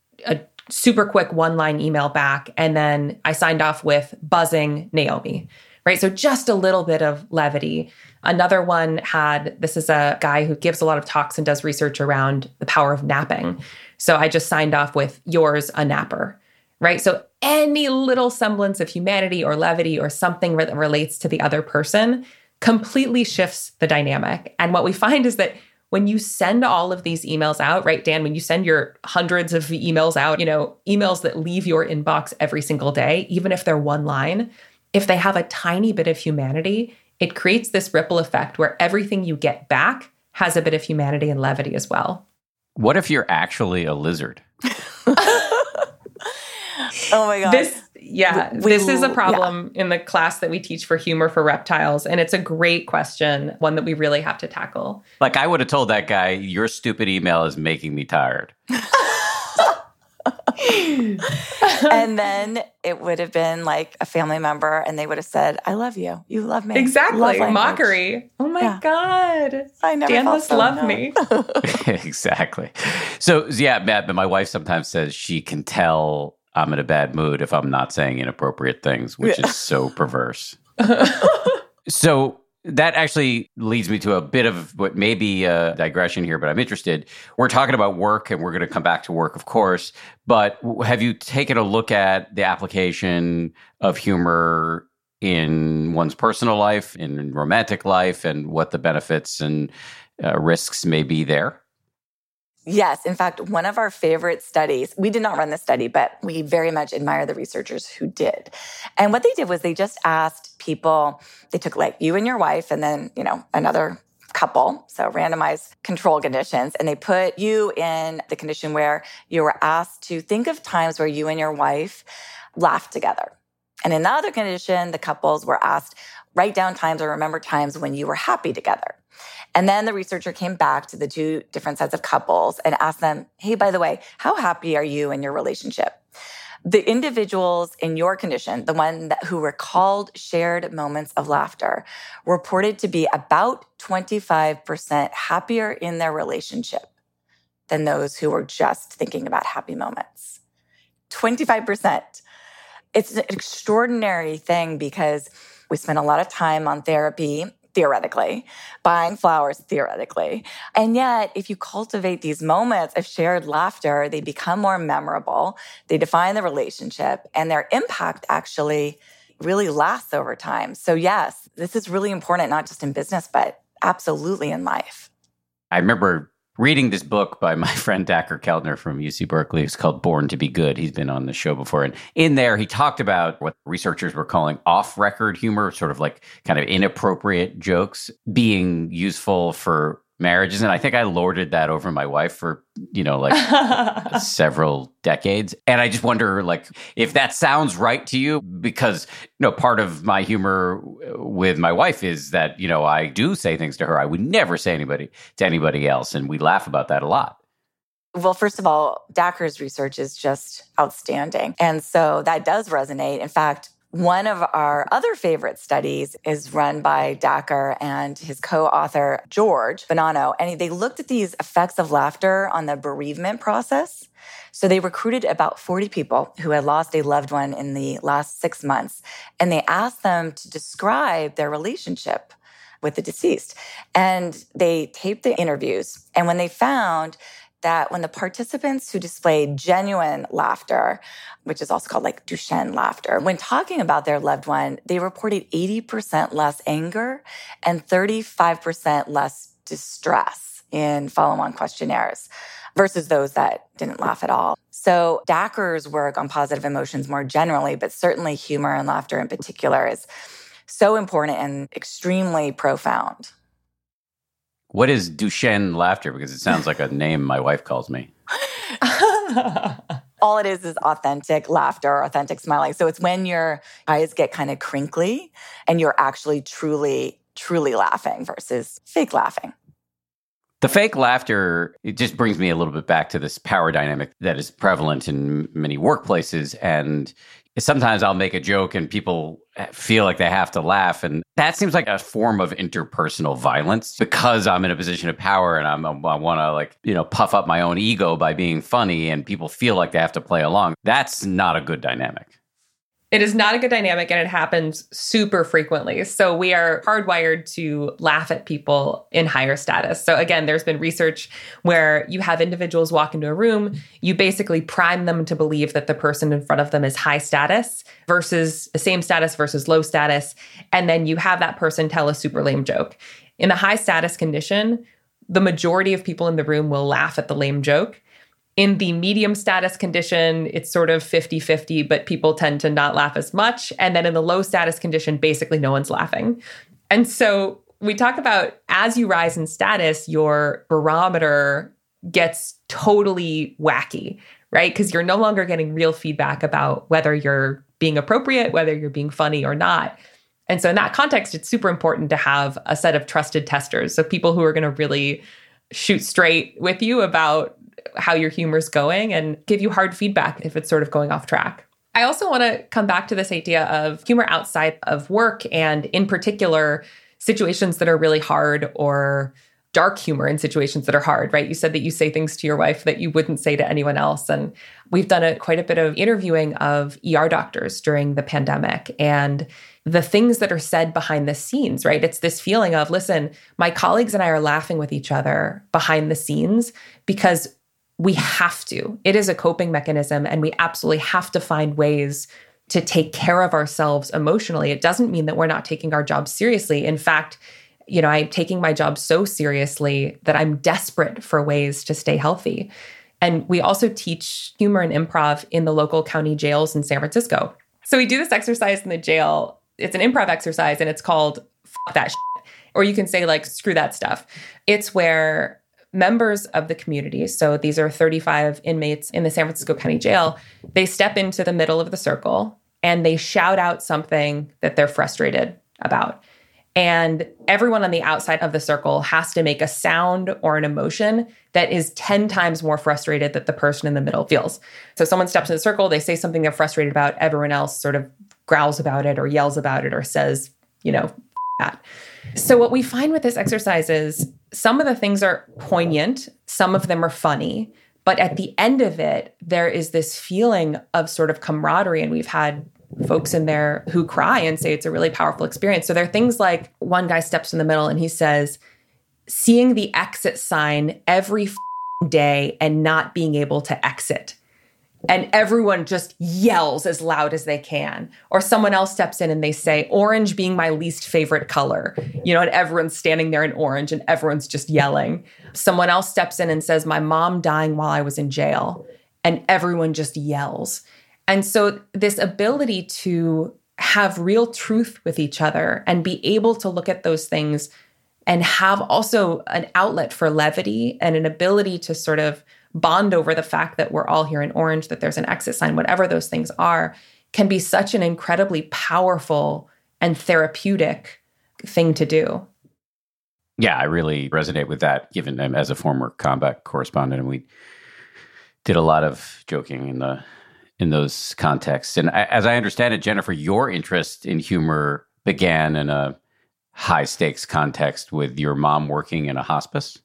super quick one line email back. And then I signed off with buzzing Naomi, right? So just a little bit of levity. Another one had this is a guy who gives a lot of talks and does research around the power of napping. So I just signed off with yours, a napper, right? So any little semblance of humanity or levity or something that relates to the other person completely shifts the dynamic. And what we find is that when you send all of these emails out, right, Dan, when you send your hundreds of emails out, you know, emails that leave your inbox every single day, even if they're one line, if they have a tiny bit of humanity, it creates this ripple effect where everything you get back has a bit of humanity and levity as well. What if you're actually a lizard? oh my god. This yeah, we, this is a problem yeah. in the class that we teach for humor for reptiles. And it's a great question, one that we really have to tackle. Like, I would have told that guy, your stupid email is making me tired. and then it would have been like a family member and they would have said, I love you. You love me. Exactly. Mockery. Oh my yeah. God. I never Dan must so, love no. me. exactly. So, yeah, Matt, but my wife sometimes says she can tell I'm in a bad mood if I'm not saying inappropriate things, which yeah. is so perverse. so, that actually leads me to a bit of what may be a digression here, but I'm interested. We're talking about work and we're going to come back to work, of course. But have you taken a look at the application of humor in one's personal life, in romantic life, and what the benefits and uh, risks may be there? Yes. In fact, one of our favorite studies, we did not run the study, but we very much admire the researchers who did. And what they did was they just asked people, they took like you and your wife and then, you know, another couple, so randomized control conditions, and they put you in the condition where you were asked to think of times where you and your wife laughed together. And in the other condition, the couples were asked, write down times or remember times when you were happy together. And then the researcher came back to the two different sets of couples and asked them, Hey, by the way, how happy are you in your relationship? The individuals in your condition, the one that, who recalled shared moments of laughter, reported to be about 25% happier in their relationship than those who were just thinking about happy moments. 25%. It's an extraordinary thing because we spend a lot of time on therapy theoretically, buying flowers theoretically. And yet, if you cultivate these moments of shared laughter, they become more memorable, they define the relationship, and their impact actually really lasts over time. So, yes, this is really important, not just in business, but absolutely in life. I remember reading this book by my friend Dacher Keltner from UC Berkeley. It's called Born to Be Good. He's been on the show before. And in there, he talked about what researchers were calling off record humor, sort of like kind of inappropriate jokes being useful for marriages and i think i lorded that over my wife for you know like several decades and i just wonder like if that sounds right to you because you know part of my humor with my wife is that you know i do say things to her i would never say anybody to anybody else and we laugh about that a lot well, first of all, Dacher's research is just outstanding. And so that does resonate. In fact, one of our other favorite studies is run by Dacher and his co-author George Bonanno, and they looked at these effects of laughter on the bereavement process. So they recruited about 40 people who had lost a loved one in the last six months, and they asked them to describe their relationship with the deceased. And they taped the interviews. And when they found that when the participants who displayed genuine laughter, which is also called like Duchenne laughter, when talking about their loved one, they reported 80% less anger and 35% less distress in follow on questionnaires versus those that didn't laugh at all. So, Dacher's work on positive emotions more generally, but certainly humor and laughter in particular, is so important and extremely profound. What is Duchenne laughter? Because it sounds like a name my wife calls me. All it is is authentic laughter, authentic smiling. So it's when your eyes get kind of crinkly and you're actually truly, truly laughing versus fake laughing. The fake laughter, it just brings me a little bit back to this power dynamic that is prevalent in many workplaces. And sometimes I'll make a joke and people eh, feel like they have to laugh. And that seems like a form of interpersonal violence because I'm in a position of power and I'm, um, I want to like, you know, puff up my own ego by being funny and people feel like they have to play along. That's not a good dynamic. It is not a good dynamic and it happens super frequently. So we are hardwired to laugh at people in higher status. So again, there's been research where you have individuals walk into a room, you basically prime them to believe that the person in front of them is high status versus the same status versus low status. And then you have that person tell a super lame joke. In the high status condition, the majority of people in the room will laugh at the lame joke in the medium status condition, it's sort of 50 50, but people tend to not laugh as much. And then in the low status condition, basically no one's laughing. And so we talk about as you rise in status, your barometer gets totally wacky, right? Because you're no longer getting real feedback about whether you're being appropriate, whether you're being funny or not. And so, in that context, it's super important to have a set of trusted testers. So, people who are going to really shoot straight with you about how your humor's going and give you hard feedback if it's sort of going off track. I also want to come back to this idea of humor outside of work and in particular situations that are really hard or dark humor in situations that are hard, right? You said that you say things to your wife that you wouldn't say to anyone else. And we've done a, quite a bit of interviewing of ER doctors during the pandemic and the things that are said behind the scenes, right? It's this feeling of, listen, my colleagues and I are laughing with each other behind the scenes because we have to. It is a coping mechanism, and we absolutely have to find ways to take care of ourselves emotionally. It doesn't mean that we're not taking our job seriously. In fact, you know, I'm taking my job so seriously that I'm desperate for ways to stay healthy. And we also teach humor and improv in the local county jails in San Francisco. So we do this exercise in the jail. It's an improv exercise and it's called Fuck that shit. Or you can say, like, screw that stuff. It's where members of the community, so these are 35 inmates in the San Francisco County Jail, they step into the middle of the circle and they shout out something that they're frustrated about. And everyone on the outside of the circle has to make a sound or an emotion that is 10 times more frustrated that the person in the middle feels. So someone steps in the circle, they say something they're frustrated about, everyone else sort of growls about it or yells about it or says, you know, that. So what we find with this exercise is some of the things are poignant, some of them are funny, but at the end of it, there is this feeling of sort of camaraderie. And we've had folks in there who cry and say it's a really powerful experience. So there are things like one guy steps in the middle and he says, seeing the exit sign every day and not being able to exit. And everyone just yells as loud as they can. Or someone else steps in and they say, orange being my least favorite color. You know, and everyone's standing there in orange and everyone's just yelling. Someone else steps in and says, my mom dying while I was in jail. And everyone just yells. And so, this ability to have real truth with each other and be able to look at those things and have also an outlet for levity and an ability to sort of bond over the fact that we're all here in orange, that there's an exit sign, whatever those things are, can be such an incredibly powerful and therapeutic thing to do. Yeah, I really resonate with that, given as a former combat correspondent, and we did a lot of joking in the in those contexts. And as I understand it, Jennifer, your interest in humor began in a high stakes context with your mom working in a hospice.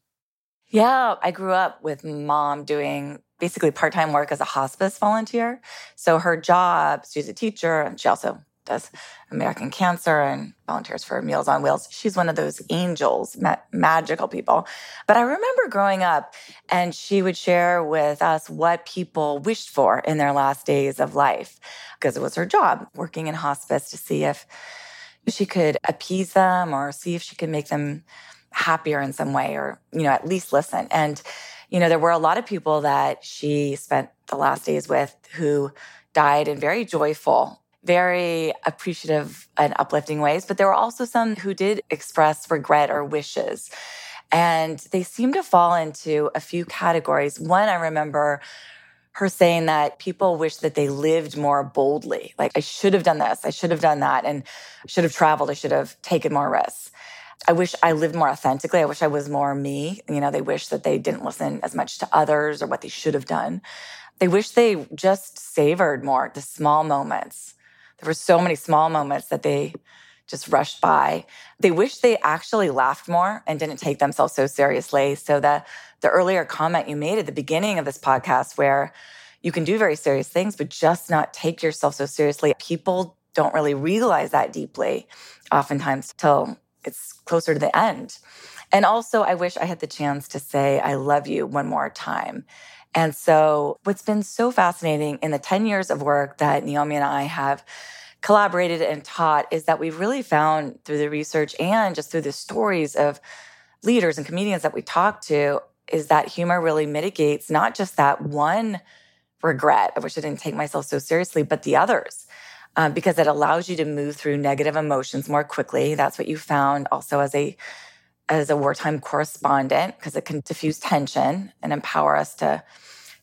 Yeah, I grew up with mom doing basically part time work as a hospice volunteer. So her job, she's a teacher, and she also does American Cancer and volunteers for Meals on Wheels. She's one of those angels, ma- magical people. But I remember growing up and she would share with us what people wished for in their last days of life because it was her job working in hospice to see if she could appease them or see if she could make them happier in some way or, you know, at least listen. And, you know, there were a lot of people that she spent the last days with who died in very joyful very appreciative and uplifting ways, but there were also some who did express regret or wishes. And they seem to fall into a few categories. One, I remember her saying that people wish that they lived more boldly. Like, I should have done this, I should have done that, and I should have traveled, I should have taken more risks. I wish I lived more authentically. I wish I was more me. You know, they wish that they didn't listen as much to others or what they should have done. They wish they just savored more the small moments there were so many small moments that they just rushed by. They wish they actually laughed more and didn't take themselves so seriously. So the the earlier comment you made at the beginning of this podcast where you can do very serious things but just not take yourself so seriously. People don't really realize that deeply oftentimes till it's closer to the end. And also I wish I had the chance to say I love you one more time. And so, what's been so fascinating in the 10 years of work that Naomi and I have collaborated and taught is that we've really found through the research and just through the stories of leaders and comedians that we talk to is that humor really mitigates not just that one regret, I wish I didn't take myself so seriously, but the others. Um, because it allows you to move through negative emotions more quickly. That's what you found also as a as a wartime correspondent because it can diffuse tension and empower us to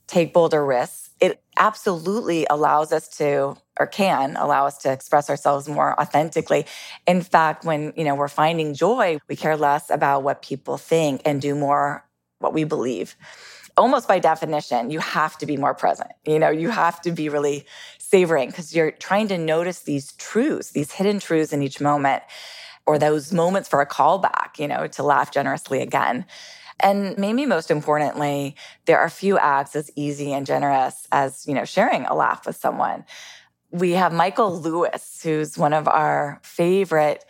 take bolder risks. It absolutely allows us to or can allow us to express ourselves more authentically. In fact, when, you know, we're finding joy, we care less about what people think and do more what we believe. almost by definition, you have to be more present. You know, you have to be really savoring because you're trying to notice these truths, these hidden truths in each moment, or those moments for a callback, you know, to laugh generously again. And maybe most importantly, there are few acts as easy and generous as, you know, sharing a laugh with someone. We have Michael Lewis, who's one of our favorite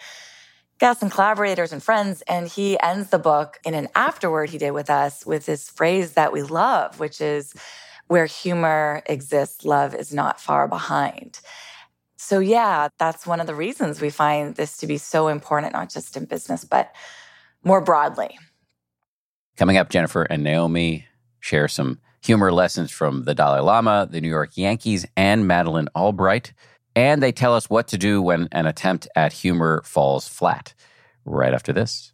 guests and collaborators and friends. And he ends the book in an afterword he did with us with this phrase that we love, which is where humor exists, love is not far behind. So, yeah, that's one of the reasons we find this to be so important, not just in business, but more broadly. Coming up, Jennifer and Naomi share some humor lessons from the Dalai Lama, the New York Yankees, and Madeleine Albright. And they tell us what to do when an attempt at humor falls flat. Right after this.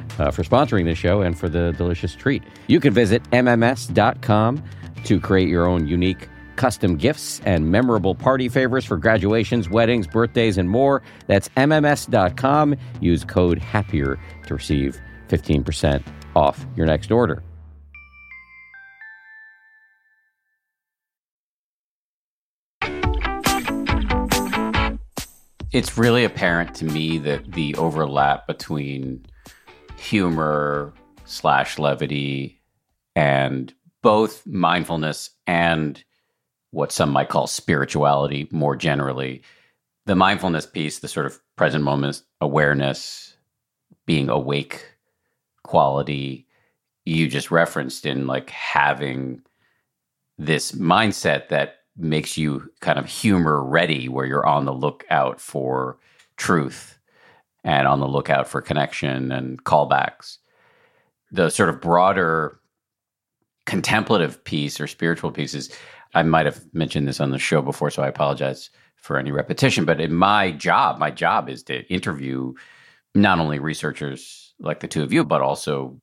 uh, for sponsoring this show and for the delicious treat. You can visit mms.com to create your own unique custom gifts and memorable party favors for graduations, weddings, birthdays, and more. That's mms.com. Use code HAPPIER to receive 15% off your next order. It's really apparent to me that the overlap between humor slash levity and both mindfulness and what some might call spirituality more generally. The mindfulness piece, the sort of present moment awareness, being awake quality, you just referenced in like having this mindset that makes you kind of humor ready, where you're on the lookout for truth and on the lookout for connection and callbacks. The sort of broader contemplative piece or spiritual pieces I might have mentioned this on the show before, so I apologize for any repetition. But in my job, my job is to interview not only researchers like the two of you, but also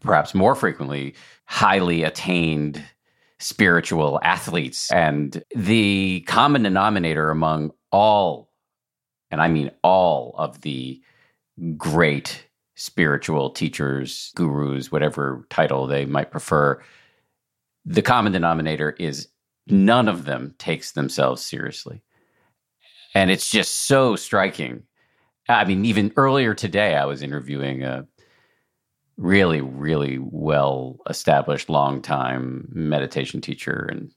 perhaps more frequently, highly attained spiritual athletes. And the common denominator among all, and I mean all of the great spiritual teachers, gurus, whatever title they might prefer, the common denominator is none of them takes themselves seriously. And it's just so striking. I mean, even earlier today, I was interviewing a really, really well established, long time meditation teacher. And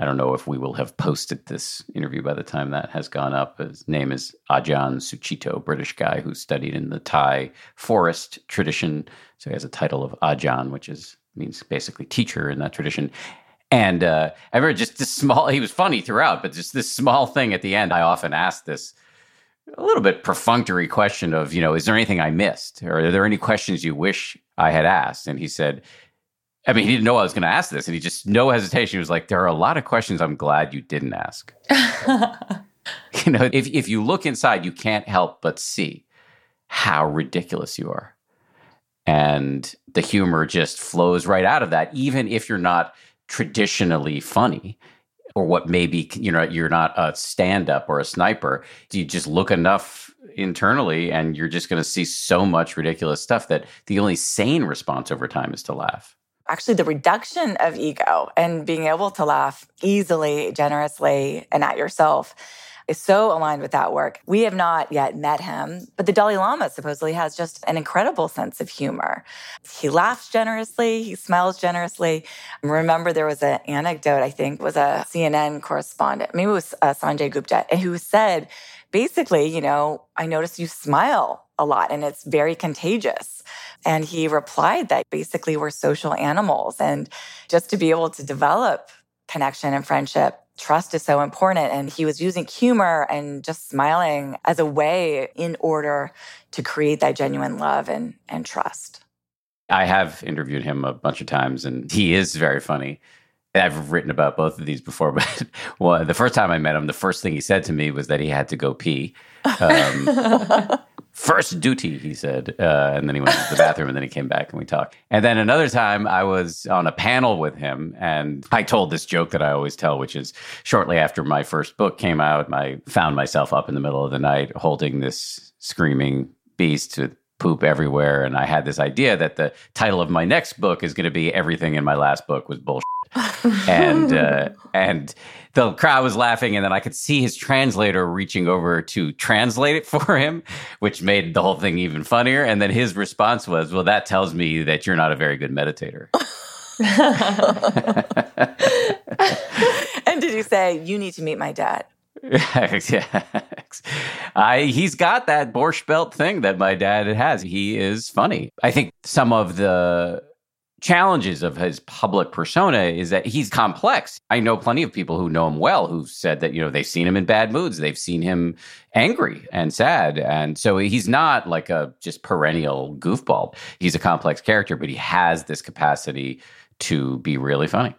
I don't know if we will have posted this interview by the time that has gone up. His name is Ajahn Sucitto, British guy who studied in the Thai forest tradition. So he has a title of Ajahn, which is means basically teacher in that tradition. And uh, I remember just this small, he was funny throughout, but just this small thing at the end. I often ask this a little bit perfunctory question of, you know, is there anything I missed? Or are there any questions you wish I had asked? And he said, I mean, he didn't know I was going to ask this. And he just, no hesitation, he was like, there are a lot of questions I'm glad you didn't ask. you know, if, if you look inside, you can't help but see how ridiculous you are. And the humor just flows right out of that, even if you're not traditionally funny or what maybe you know you're not a stand up or a sniper you just look enough internally and you're just going to see so much ridiculous stuff that the only sane response over time is to laugh actually the reduction of ego and being able to laugh easily generously and at yourself is so aligned with that work. We have not yet met him, but the Dalai Lama supposedly has just an incredible sense of humor. He laughs generously, he smiles generously. Remember, there was an anecdote, I think, was a CNN correspondent, maybe it was uh, Sanjay Gupta, who said, basically, you know, I noticed you smile a lot and it's very contagious. And he replied that basically we're social animals. And just to be able to develop connection and friendship trust is so important. And he was using humor and just smiling as a way in order to create that genuine love and, and trust. I have interviewed him a bunch of times, and he is very funny. I've written about both of these before, but well, the first time I met him, the first thing he said to me was that he had to go pee. Um, first duty, he said. Uh, and then he went to the bathroom and then he came back and we talked. And then another time I was on a panel with him and I told this joke that I always tell, which is shortly after my first book came out, I found myself up in the middle of the night holding this screaming beast with poop everywhere. And I had this idea that the title of my next book is going to be Everything in My Last Book Was Bullshit. And uh, and the crowd was laughing, and then I could see his translator reaching over to translate it for him, which made the whole thing even funnier. And then his response was, "Well, that tells me that you're not a very good meditator." and did you say you need to meet my dad? yeah. I, he's got that borscht belt thing that my dad has. He is funny. I think some of the challenges of his public persona is that he's complex. I know plenty of people who know him well who've said that, you know, they've seen him in bad moods. They've seen him angry and sad. And so he's not like a just perennial goofball. He's a complex character, but he has this capacity to be really funny.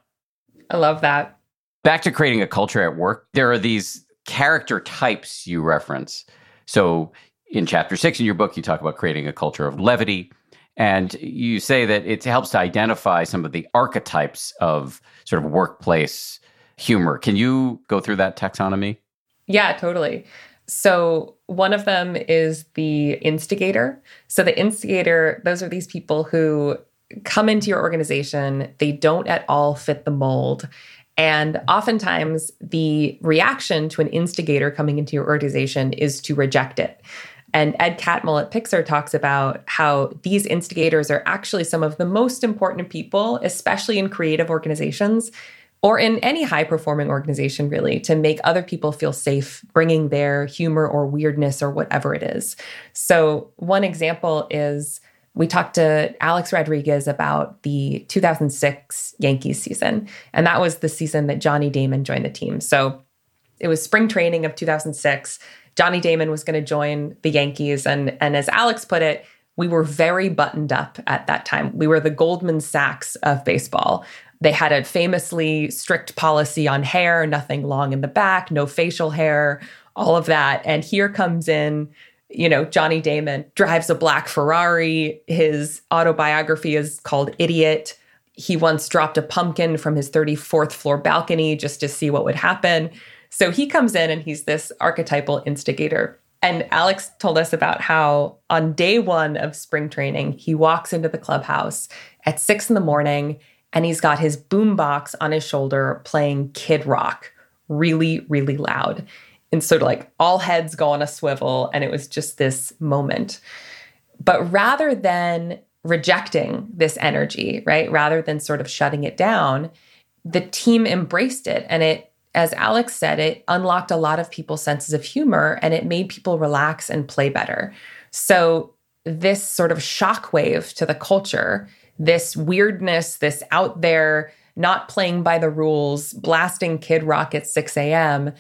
I love that. Back to creating a culture at work, there are these character types you reference. So in chapter six in your book, you talk about creating a culture of levity and you say that it helps to identify some of the archetypes of sort of workplace humor. Can you go through that taxonomy? Yeah, totally. So, one of them is the instigator. So, the instigator, those are these people who come into your organization, they don't at all fit the mold. And oftentimes, the reaction to an instigator coming into your organization is to reject it. And Ed Catmull at Pixar talks about how these instigators are actually some of the most important people, especially in creative organizations or in any high performing organization, really, to make other people feel safe bringing their humor or weirdness or whatever it is. So, one example is we talked to Alex Rodriguez about the 2006 Yankees season, and that was the season that Johnny Damon joined the team. So, it was spring training of 2006 Johnny Damon was going to join the Yankees. And, and as Alex put it, we were very buttoned up at that time. We were the Goldman Sachs of baseball. They had a famously strict policy on hair, nothing long in the back, no facial hair, all of that. And here comes in, you know, Johnny Damon drives a black Ferrari. His autobiography is called Idiot. He once dropped a pumpkin from his 34th floor balcony just to see what would happen. So he comes in and he's this archetypal instigator. And Alex told us about how on day one of spring training, he walks into the clubhouse at six in the morning and he's got his boombox on his shoulder playing Kid Rock really, really loud. And sort of like all heads go on a swivel. And it was just this moment. But rather than rejecting this energy, right, rather than sort of shutting it down, the team embraced it and it as Alex said, it unlocked a lot of people's senses of humor and it made people relax and play better. So, this sort of shockwave to the culture, this weirdness, this out there, not playing by the rules, blasting Kid Rock at 6 a.m.,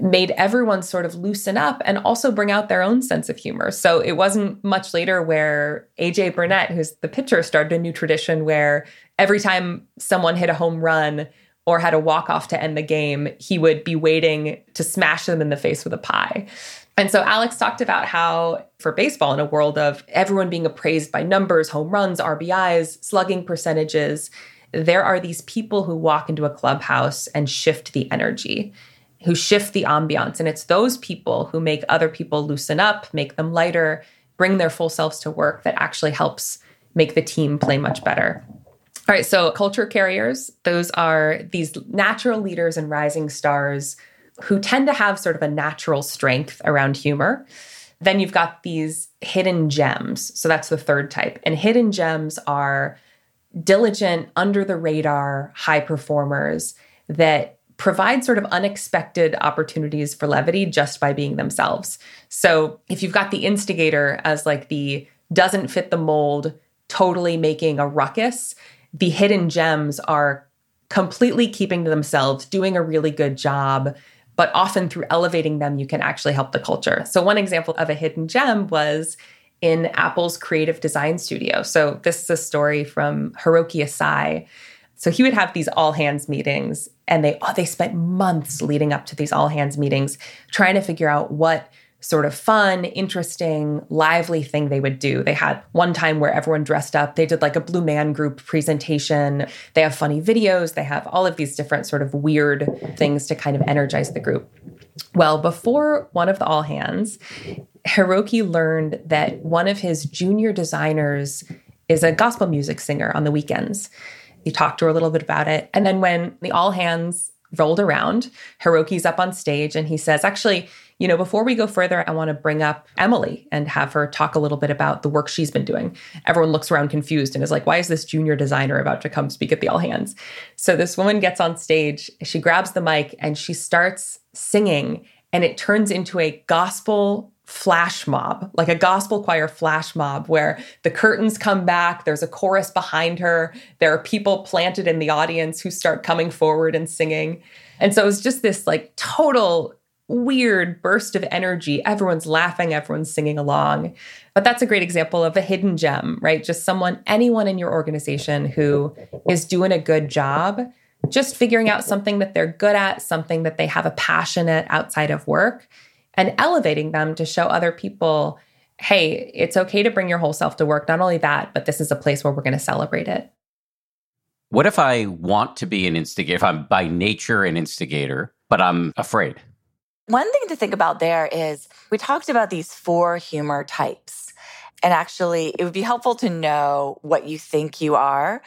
made everyone sort of loosen up and also bring out their own sense of humor. So it wasn't much later where AJ Burnett, who's the pitcher, started a new tradition where every time someone hit a home run or had a walk off to end the game, he would be waiting to smash them in the face with a pie. And so Alex talked about how for baseball, in a world of everyone being appraised by numbers, home runs, RBIs, slugging percentages, there are these people who walk into a clubhouse and shift the energy who shift the ambiance. And it's those people who make other people loosen up, make them lighter, bring their full selves to work that actually helps make the team play much better. All right, so culture carriers, those are these natural leaders and rising stars who tend to have sort of a natural strength around humor. Then you've got these hidden gems. So that's the third type. And hidden gems are diligent, under the radar, high performers that provide sort of unexpected opportunities for levity just by being themselves. So if you've got the instigator as like the doesn't fit the mold, totally making a ruckus, the hidden gems are completely keeping to themselves, doing a really good job. But often through elevating them, you can actually help the culture. So, one example of a hidden gem was in Apple's creative design studio. So, this is a story from Hiroki Asai. So, he would have these all hands meetings and they oh, they spent months leading up to these all hands meetings trying to figure out what sort of fun, interesting, lively thing they would do. They had one time where everyone dressed up. They did like a Blue Man Group presentation. They have funny videos. They have all of these different sort of weird things to kind of energize the group. Well, before one of the all hands, Hiroki learned that one of his junior designers is a gospel music singer on the weekends. He talked to her a little bit about it. And then when the all hands rolled around, Hiroki's up on stage and he says, actually, you know, before we go further, I want to bring up Emily and have her talk a little bit about the work she's been doing. Everyone looks around confused and is like, why is this junior designer about to come speak at the all hands? So this woman gets on stage, she grabs the mic and she starts singing, and it turns into a gospel flash mob, like a gospel choir flash mob, where the curtains come back, there's a chorus behind her, there are people planted in the audience who start coming forward and singing. And so it was just this like total weird burst of energy. Everyone's laughing, everyone's singing along. But that's a great example of a hidden gem, right? Just someone, anyone in your organization who is doing a good job, just figuring out something that they're good at, something that they have a passion at outside of work and elevating them to show other people hey, it's okay to bring your whole self to work. Not only that, but this is a place where we're going to celebrate it. What if I want to be an instigator, if I'm by nature an instigator, but I'm afraid? One thing to think about there is we talked about these four humor types. And actually, it would be helpful to know what you think you are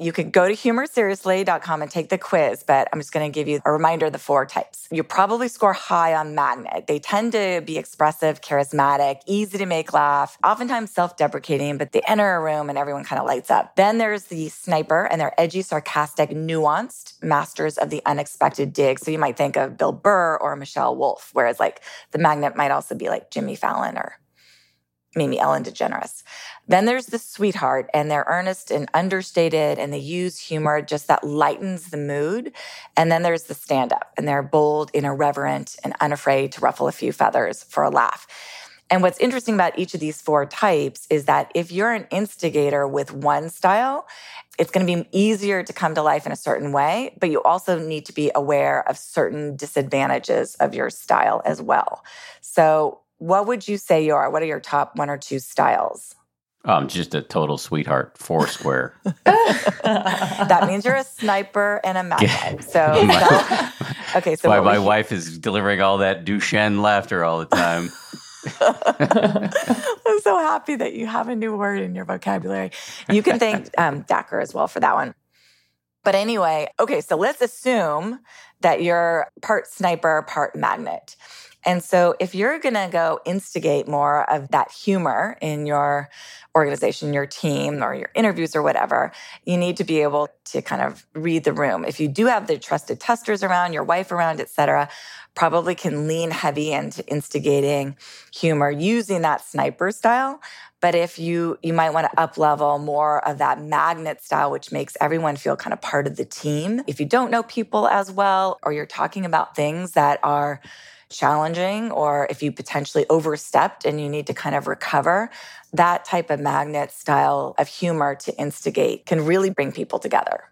you could go to humorseriously.com and take the quiz, but I'm just going to give you a reminder of the four types. You probably score high on magnet. They tend to be expressive, charismatic, easy to make laugh, oftentimes self deprecating, but they enter a room and everyone kind of lights up. Then there's the sniper, and they're edgy, sarcastic, nuanced, masters of the unexpected dig. So you might think of Bill Burr or Michelle Wolf, whereas like the magnet might also be like Jimmy Fallon or Maybe Ellen DeGeneres. Then there's the sweetheart, and they're earnest and understated, and they use humor just that lightens the mood. And then there's the stand up, and they're bold and irreverent and unafraid to ruffle a few feathers for a laugh. And what's interesting about each of these four types is that if you're an instigator with one style, it's going to be easier to come to life in a certain way, but you also need to be aware of certain disadvantages of your style as well. So what would you say you are? What are your top one or two styles? I'm just a total sweetheart, four square. that means you're a sniper and a magnet. So, okay. So, why my wife is delivering all that Duchenne laughter all the time. I'm so happy that you have a new word in your vocabulary. You can thank um, Dacher as well for that one. But anyway, okay, so let's assume that you're part sniper, part magnet. And so if you're going to go instigate more of that humor in your organization, your team, or your interviews or whatever, you need to be able to kind of read the room. If you do have the trusted testers around, your wife around, et cetera, probably can lean heavy into instigating humor using that sniper style. But if you you might want to up level more of that magnet style, which makes everyone feel kind of part of the team. If you don't know people as well, or you're talking about things that are challenging, or if you potentially overstepped and you need to kind of recover, that type of magnet style of humor to instigate can really bring people together.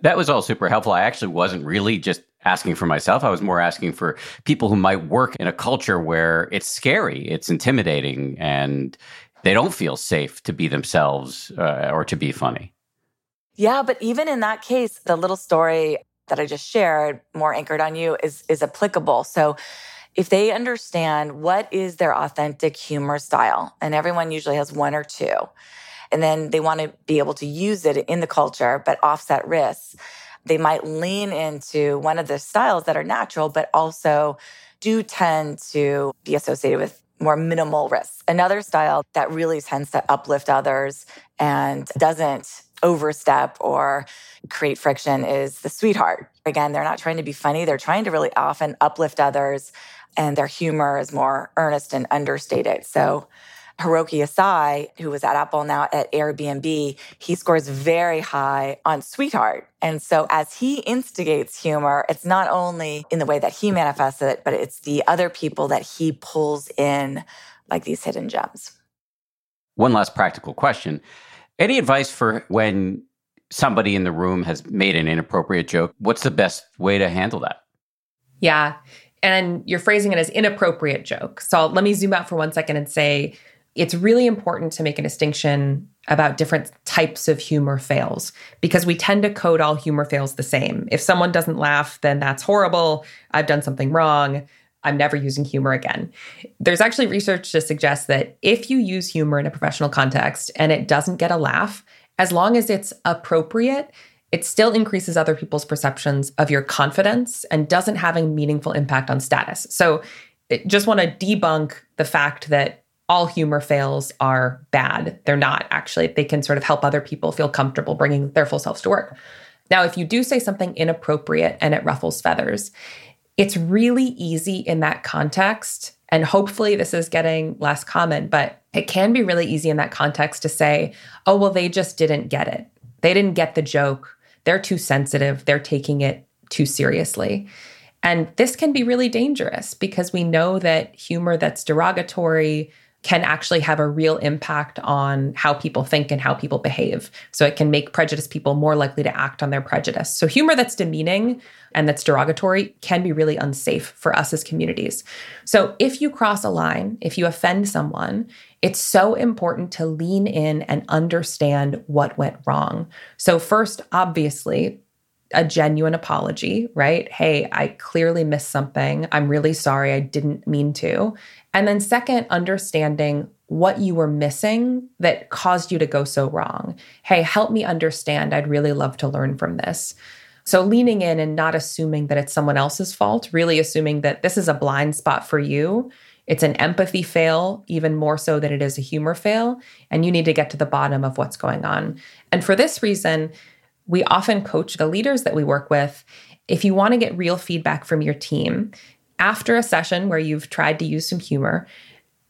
That was all super helpful. I actually wasn't really just asking for myself. I was more asking for people who might work in a culture where it's scary, it's intimidating, and they don't feel safe to be themselves uh, or to be funny. Yeah, but even in that case, the little story that I just shared, more anchored on you, is is applicable. So if they understand what is their authentic humor style, and everyone usually has one or two, and then they want to be able to use it in the culture but offset risks, they might lean into one of the styles that are natural, but also do tend to be associated with more minimal risks. Another style that really tends to uplift others and doesn't overstep or create friction is the sweetheart. Again, they're not trying to be funny, they're trying to really often uplift others, and their humor is more earnest and understated. So, Hiroki Asai, who was at Apple now at Airbnb, he scores very high on Sweetheart. And so as he instigates humor, it's not only in the way that he manifests it, but it's the other people that he pulls in like these hidden gems. One last practical question. Any advice for when somebody in the room has made an inappropriate joke? What's the best way to handle that? Yeah. And you're phrasing it as inappropriate joke. So let me zoom out for one second and say it's really important to make a distinction about different types of humor fails because we tend to code all humor fails the same. If someone doesn't laugh, then that's horrible. I've done something wrong. I'm never using humor again. There's actually research to suggest that if you use humor in a professional context and it doesn't get a laugh, as long as it's appropriate, it still increases other people's perceptions of your confidence and doesn't have a meaningful impact on status. So, just want to debunk the fact that all humor fails are bad. They're not actually. They can sort of help other people feel comfortable bringing their full selves to work. Now, if you do say something inappropriate and it ruffles feathers, it's really easy in that context. And hopefully, this is getting less common, but it can be really easy in that context to say, oh, well, they just didn't get it. They didn't get the joke. They're too sensitive. They're taking it too seriously. And this can be really dangerous because we know that humor that's derogatory, can actually have a real impact on how people think and how people behave. So it can make prejudiced people more likely to act on their prejudice. So humor that's demeaning and that's derogatory can be really unsafe for us as communities. So if you cross a line, if you offend someone, it's so important to lean in and understand what went wrong. So, first, obviously, a genuine apology, right? Hey, I clearly missed something. I'm really sorry. I didn't mean to. And then, second, understanding what you were missing that caused you to go so wrong. Hey, help me understand. I'd really love to learn from this. So, leaning in and not assuming that it's someone else's fault, really assuming that this is a blind spot for you. It's an empathy fail, even more so than it is a humor fail. And you need to get to the bottom of what's going on. And for this reason, we often coach the leaders that we work with. If you want to get real feedback from your team, after a session where you've tried to use some humor,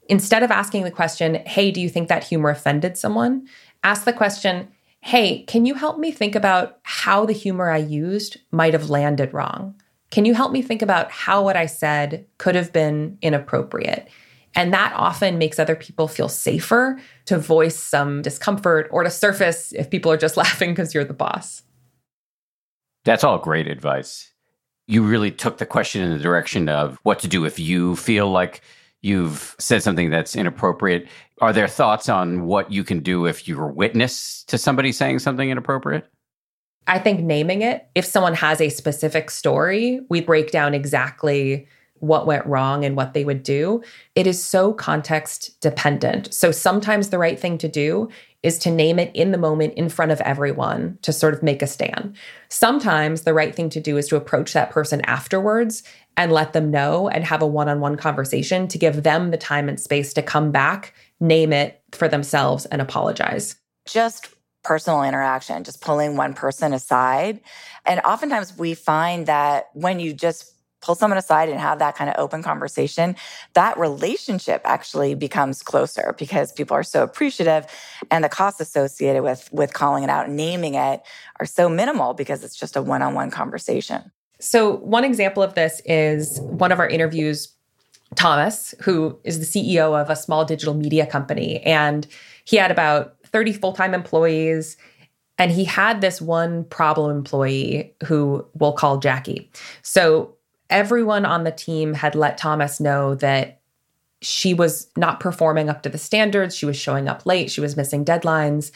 instead of asking the question, Hey, do you think that humor offended someone? Ask the question, Hey, can you help me think about how the humor I used might have landed wrong? Can you help me think about how what I said could have been inappropriate? And that often makes other people feel safer to voice some discomfort or to surface if people are just laughing because you're the boss. That's all great advice you really took the question in the direction of what to do if you feel like you've said something that's inappropriate. Are there thoughts on what you can do if you're witness to somebody saying something inappropriate? I think naming it, if someone has a specific story, we break down exactly what went wrong and what they would do. It is so context dependent. So sometimes the right thing to do is to name it in the moment in front of everyone to sort of make a stand. Sometimes the right thing to do is to approach that person afterwards and let them know and have a one on one conversation to give them the time and space to come back, name it for themselves, and apologize. Just personal interaction, just pulling one person aside. And oftentimes we find that when you just pull someone aside and have that kind of open conversation, that relationship actually becomes closer because people are so appreciative and the costs associated with with calling it out and naming it are so minimal because it's just a one-on-one conversation. So, one example of this is one of our interviews Thomas, who is the CEO of a small digital media company and he had about 30 full-time employees and he had this one problem employee who we'll call Jackie. So everyone on the team had let Thomas know that she was not performing up to the standards. She was showing up late. She was missing deadlines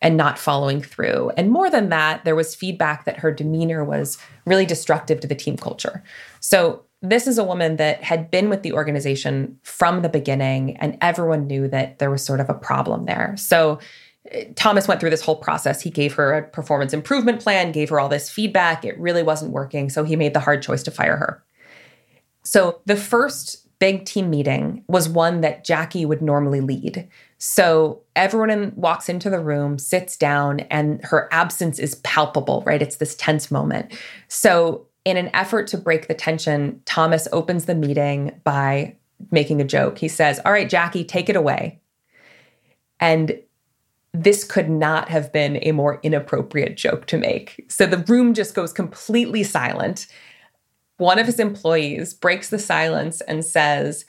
and not following through. And more than that, there was feedback that her demeanor was really destructive to the team culture. So this is a woman that had been with the organization from the beginning, and everyone knew that there was sort of a problem there. So Thomas went through this whole process. He gave her a performance improvement plan, gave her all this feedback. It really wasn't working. So he made the hard choice to fire her. So the first big team meeting was one that Jackie would normally lead. So everyone in, walks into the room, sits down, and her absence is palpable, right? It's this tense moment. So, in an effort to break the tension, Thomas opens the meeting by making a joke. He says, All right, Jackie, take it away. And this could not have been a more inappropriate joke to make. So the room just goes completely silent. One of his employees breaks the silence and says,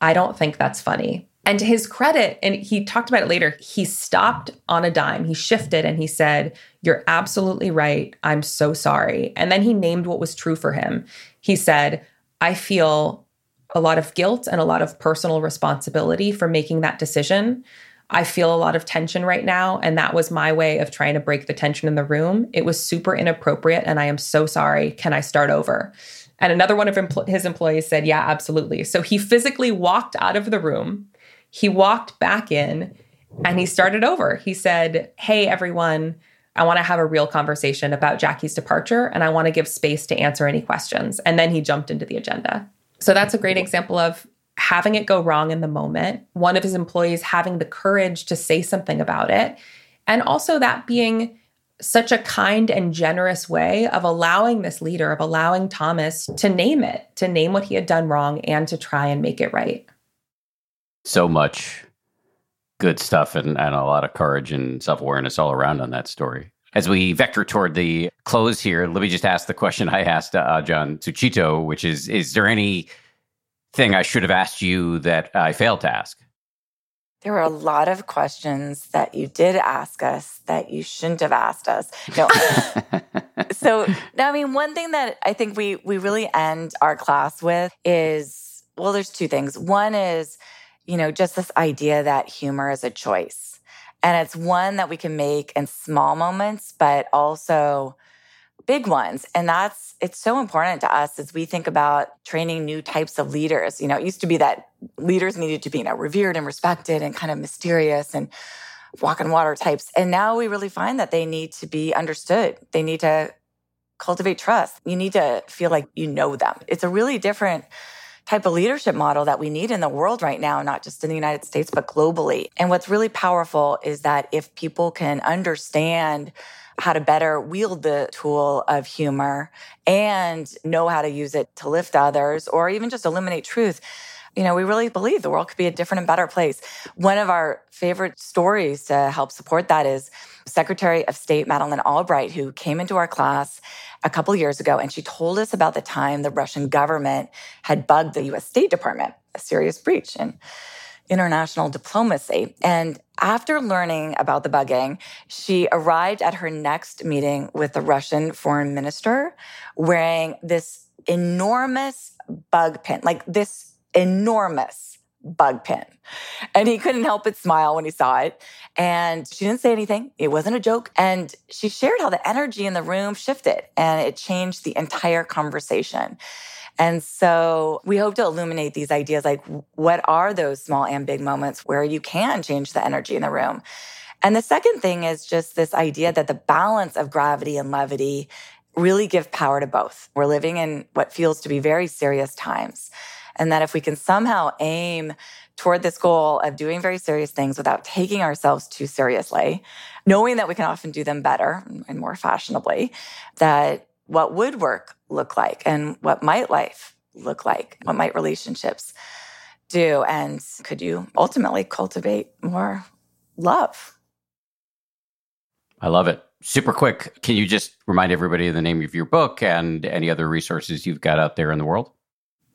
I don't think that's funny. And to his credit, and he talked about it later, he stopped on a dime. He shifted and he said, You're absolutely right. I'm so sorry. And then he named what was true for him. He said, I feel a lot of guilt and a lot of personal responsibility for making that decision. I feel a lot of tension right now. And that was my way of trying to break the tension in the room. It was super inappropriate. And I am so sorry. Can I start over? And another one of his employees said, Yeah, absolutely. So he physically walked out of the room. He walked back in and he started over. He said, Hey, everyone, I want to have a real conversation about Jackie's departure and I want to give space to answer any questions. And then he jumped into the agenda. So that's a great example of having it go wrong in the moment, one of his employees having the courage to say something about it, and also that being such a kind and generous way of allowing this leader, of allowing Thomas to name it, to name what he had done wrong and to try and make it right. So much good stuff and, and a lot of courage and self awareness all around on that story. As we vector toward the close here, let me just ask the question I asked uh, John Suchito, which is Is there any thing I should have asked you that I failed to ask? There were a lot of questions that you did ask us that you shouldn't have asked us. No. so, I mean, one thing that I think we we really end our class with is well, there's two things. One is, you know, just this idea that humor is a choice. And it's one that we can make in small moments, but also big ones. And that's, it's so important to us as we think about training new types of leaders. You know, it used to be that leaders needed to be, you know, revered and respected and kind of mysterious and walk on water types. And now we really find that they need to be understood. They need to cultivate trust. You need to feel like you know them. It's a really different type of leadership model that we need in the world right now, not just in the United States, but globally. And what's really powerful is that if people can understand how to better wield the tool of humor and know how to use it to lift others or even just illuminate truth. You know, we really believe the world could be a different and better place. One of our favorite stories to help support that is Secretary of State Madeleine Albright, who came into our class a couple years ago and she told us about the time the Russian government had bugged the US State Department, a serious breach. And international diplomacy. And after learning about the bugging, she arrived at her next meeting with the Russian foreign minister wearing this enormous bug pin, like this enormous bug pin. And he couldn't help but smile when he saw it. And she didn't say anything. It wasn't a joke. And she shared how the energy in the room shifted and it changed the entire conversation. And so we hope to illuminate these ideas like what are those small and big moments where you can change the energy in the room? And the second thing is just this idea that the balance of gravity and levity really give power to both. We're living in what feels to be very serious times. And that if we can somehow aim toward this goal of doing very serious things without taking ourselves too seriously, knowing that we can often do them better and more fashionably, that what would work look like and what might life look like? What might relationships do? And could you ultimately cultivate more love? I love it. Super quick. Can you just remind everybody of the name of your book and any other resources you've got out there in the world?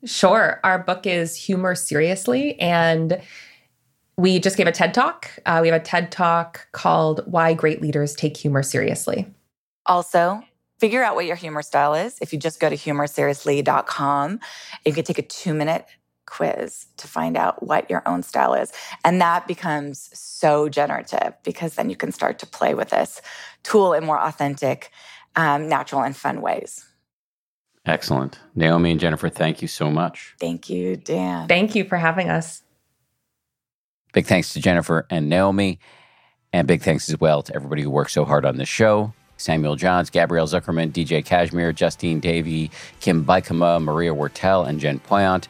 Sure. Our book is Humor Seriously, and we just gave a TED Talk. Uh, we have a TED Talk called Why Great Leaders Take Humor Seriously. Also, figure out what your humor style is. If you just go to humorseriously.com, you can take a two minute quiz to find out what your own style is. And that becomes so generative because then you can start to play with this tool in more authentic, um, natural, and fun ways. Excellent. Naomi and Jennifer, thank you so much. Thank you, Dan. Thank you for having us. Big thanks to Jennifer and Naomi. And big thanks as well to everybody who worked so hard on this show. Samuel Johns, Gabrielle Zuckerman, DJ Cashmere, Justine Davey, Kim Bikama, Maria Wortel, and Jen Poyant,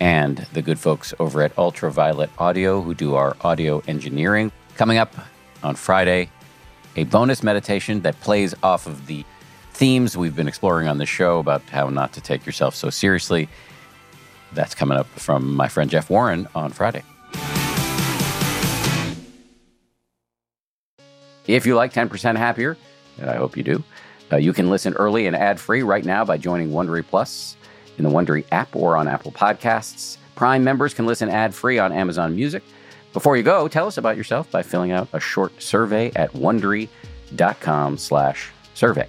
and the good folks over at Ultraviolet Audio who do our audio engineering. Coming up on Friday, a bonus meditation that plays off of the themes we've been exploring on the show about how not to take yourself so seriously. That's coming up from my friend Jeff Warren on Friday. If you like 10% Happier, and I hope you do, uh, you can listen early and ad free right now by joining Wondery Plus in the Wondery app or on Apple Podcasts. Prime members can listen ad free on Amazon Music. Before you go, tell us about yourself by filling out a short survey at wondery.com slash survey.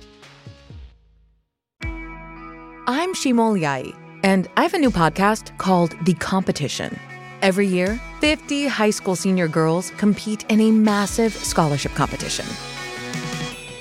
I'm Shimol Yai, and I have a new podcast called The Competition. Every year, 50 high school senior girls compete in a massive scholarship competition.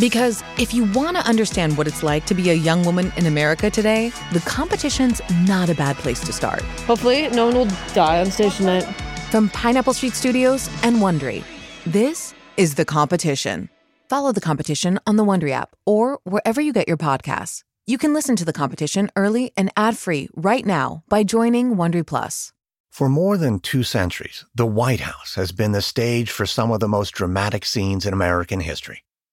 Because if you want to understand what it's like to be a young woman in America today, the competition's not a bad place to start. Hopefully, no one will die on stage tonight. From Pineapple Street Studios and Wondery, this is The Competition. Follow The Competition on the Wondery app or wherever you get your podcasts. You can listen to The Competition early and ad-free right now by joining Wondery Plus. For more than two centuries, the White House has been the stage for some of the most dramatic scenes in American history.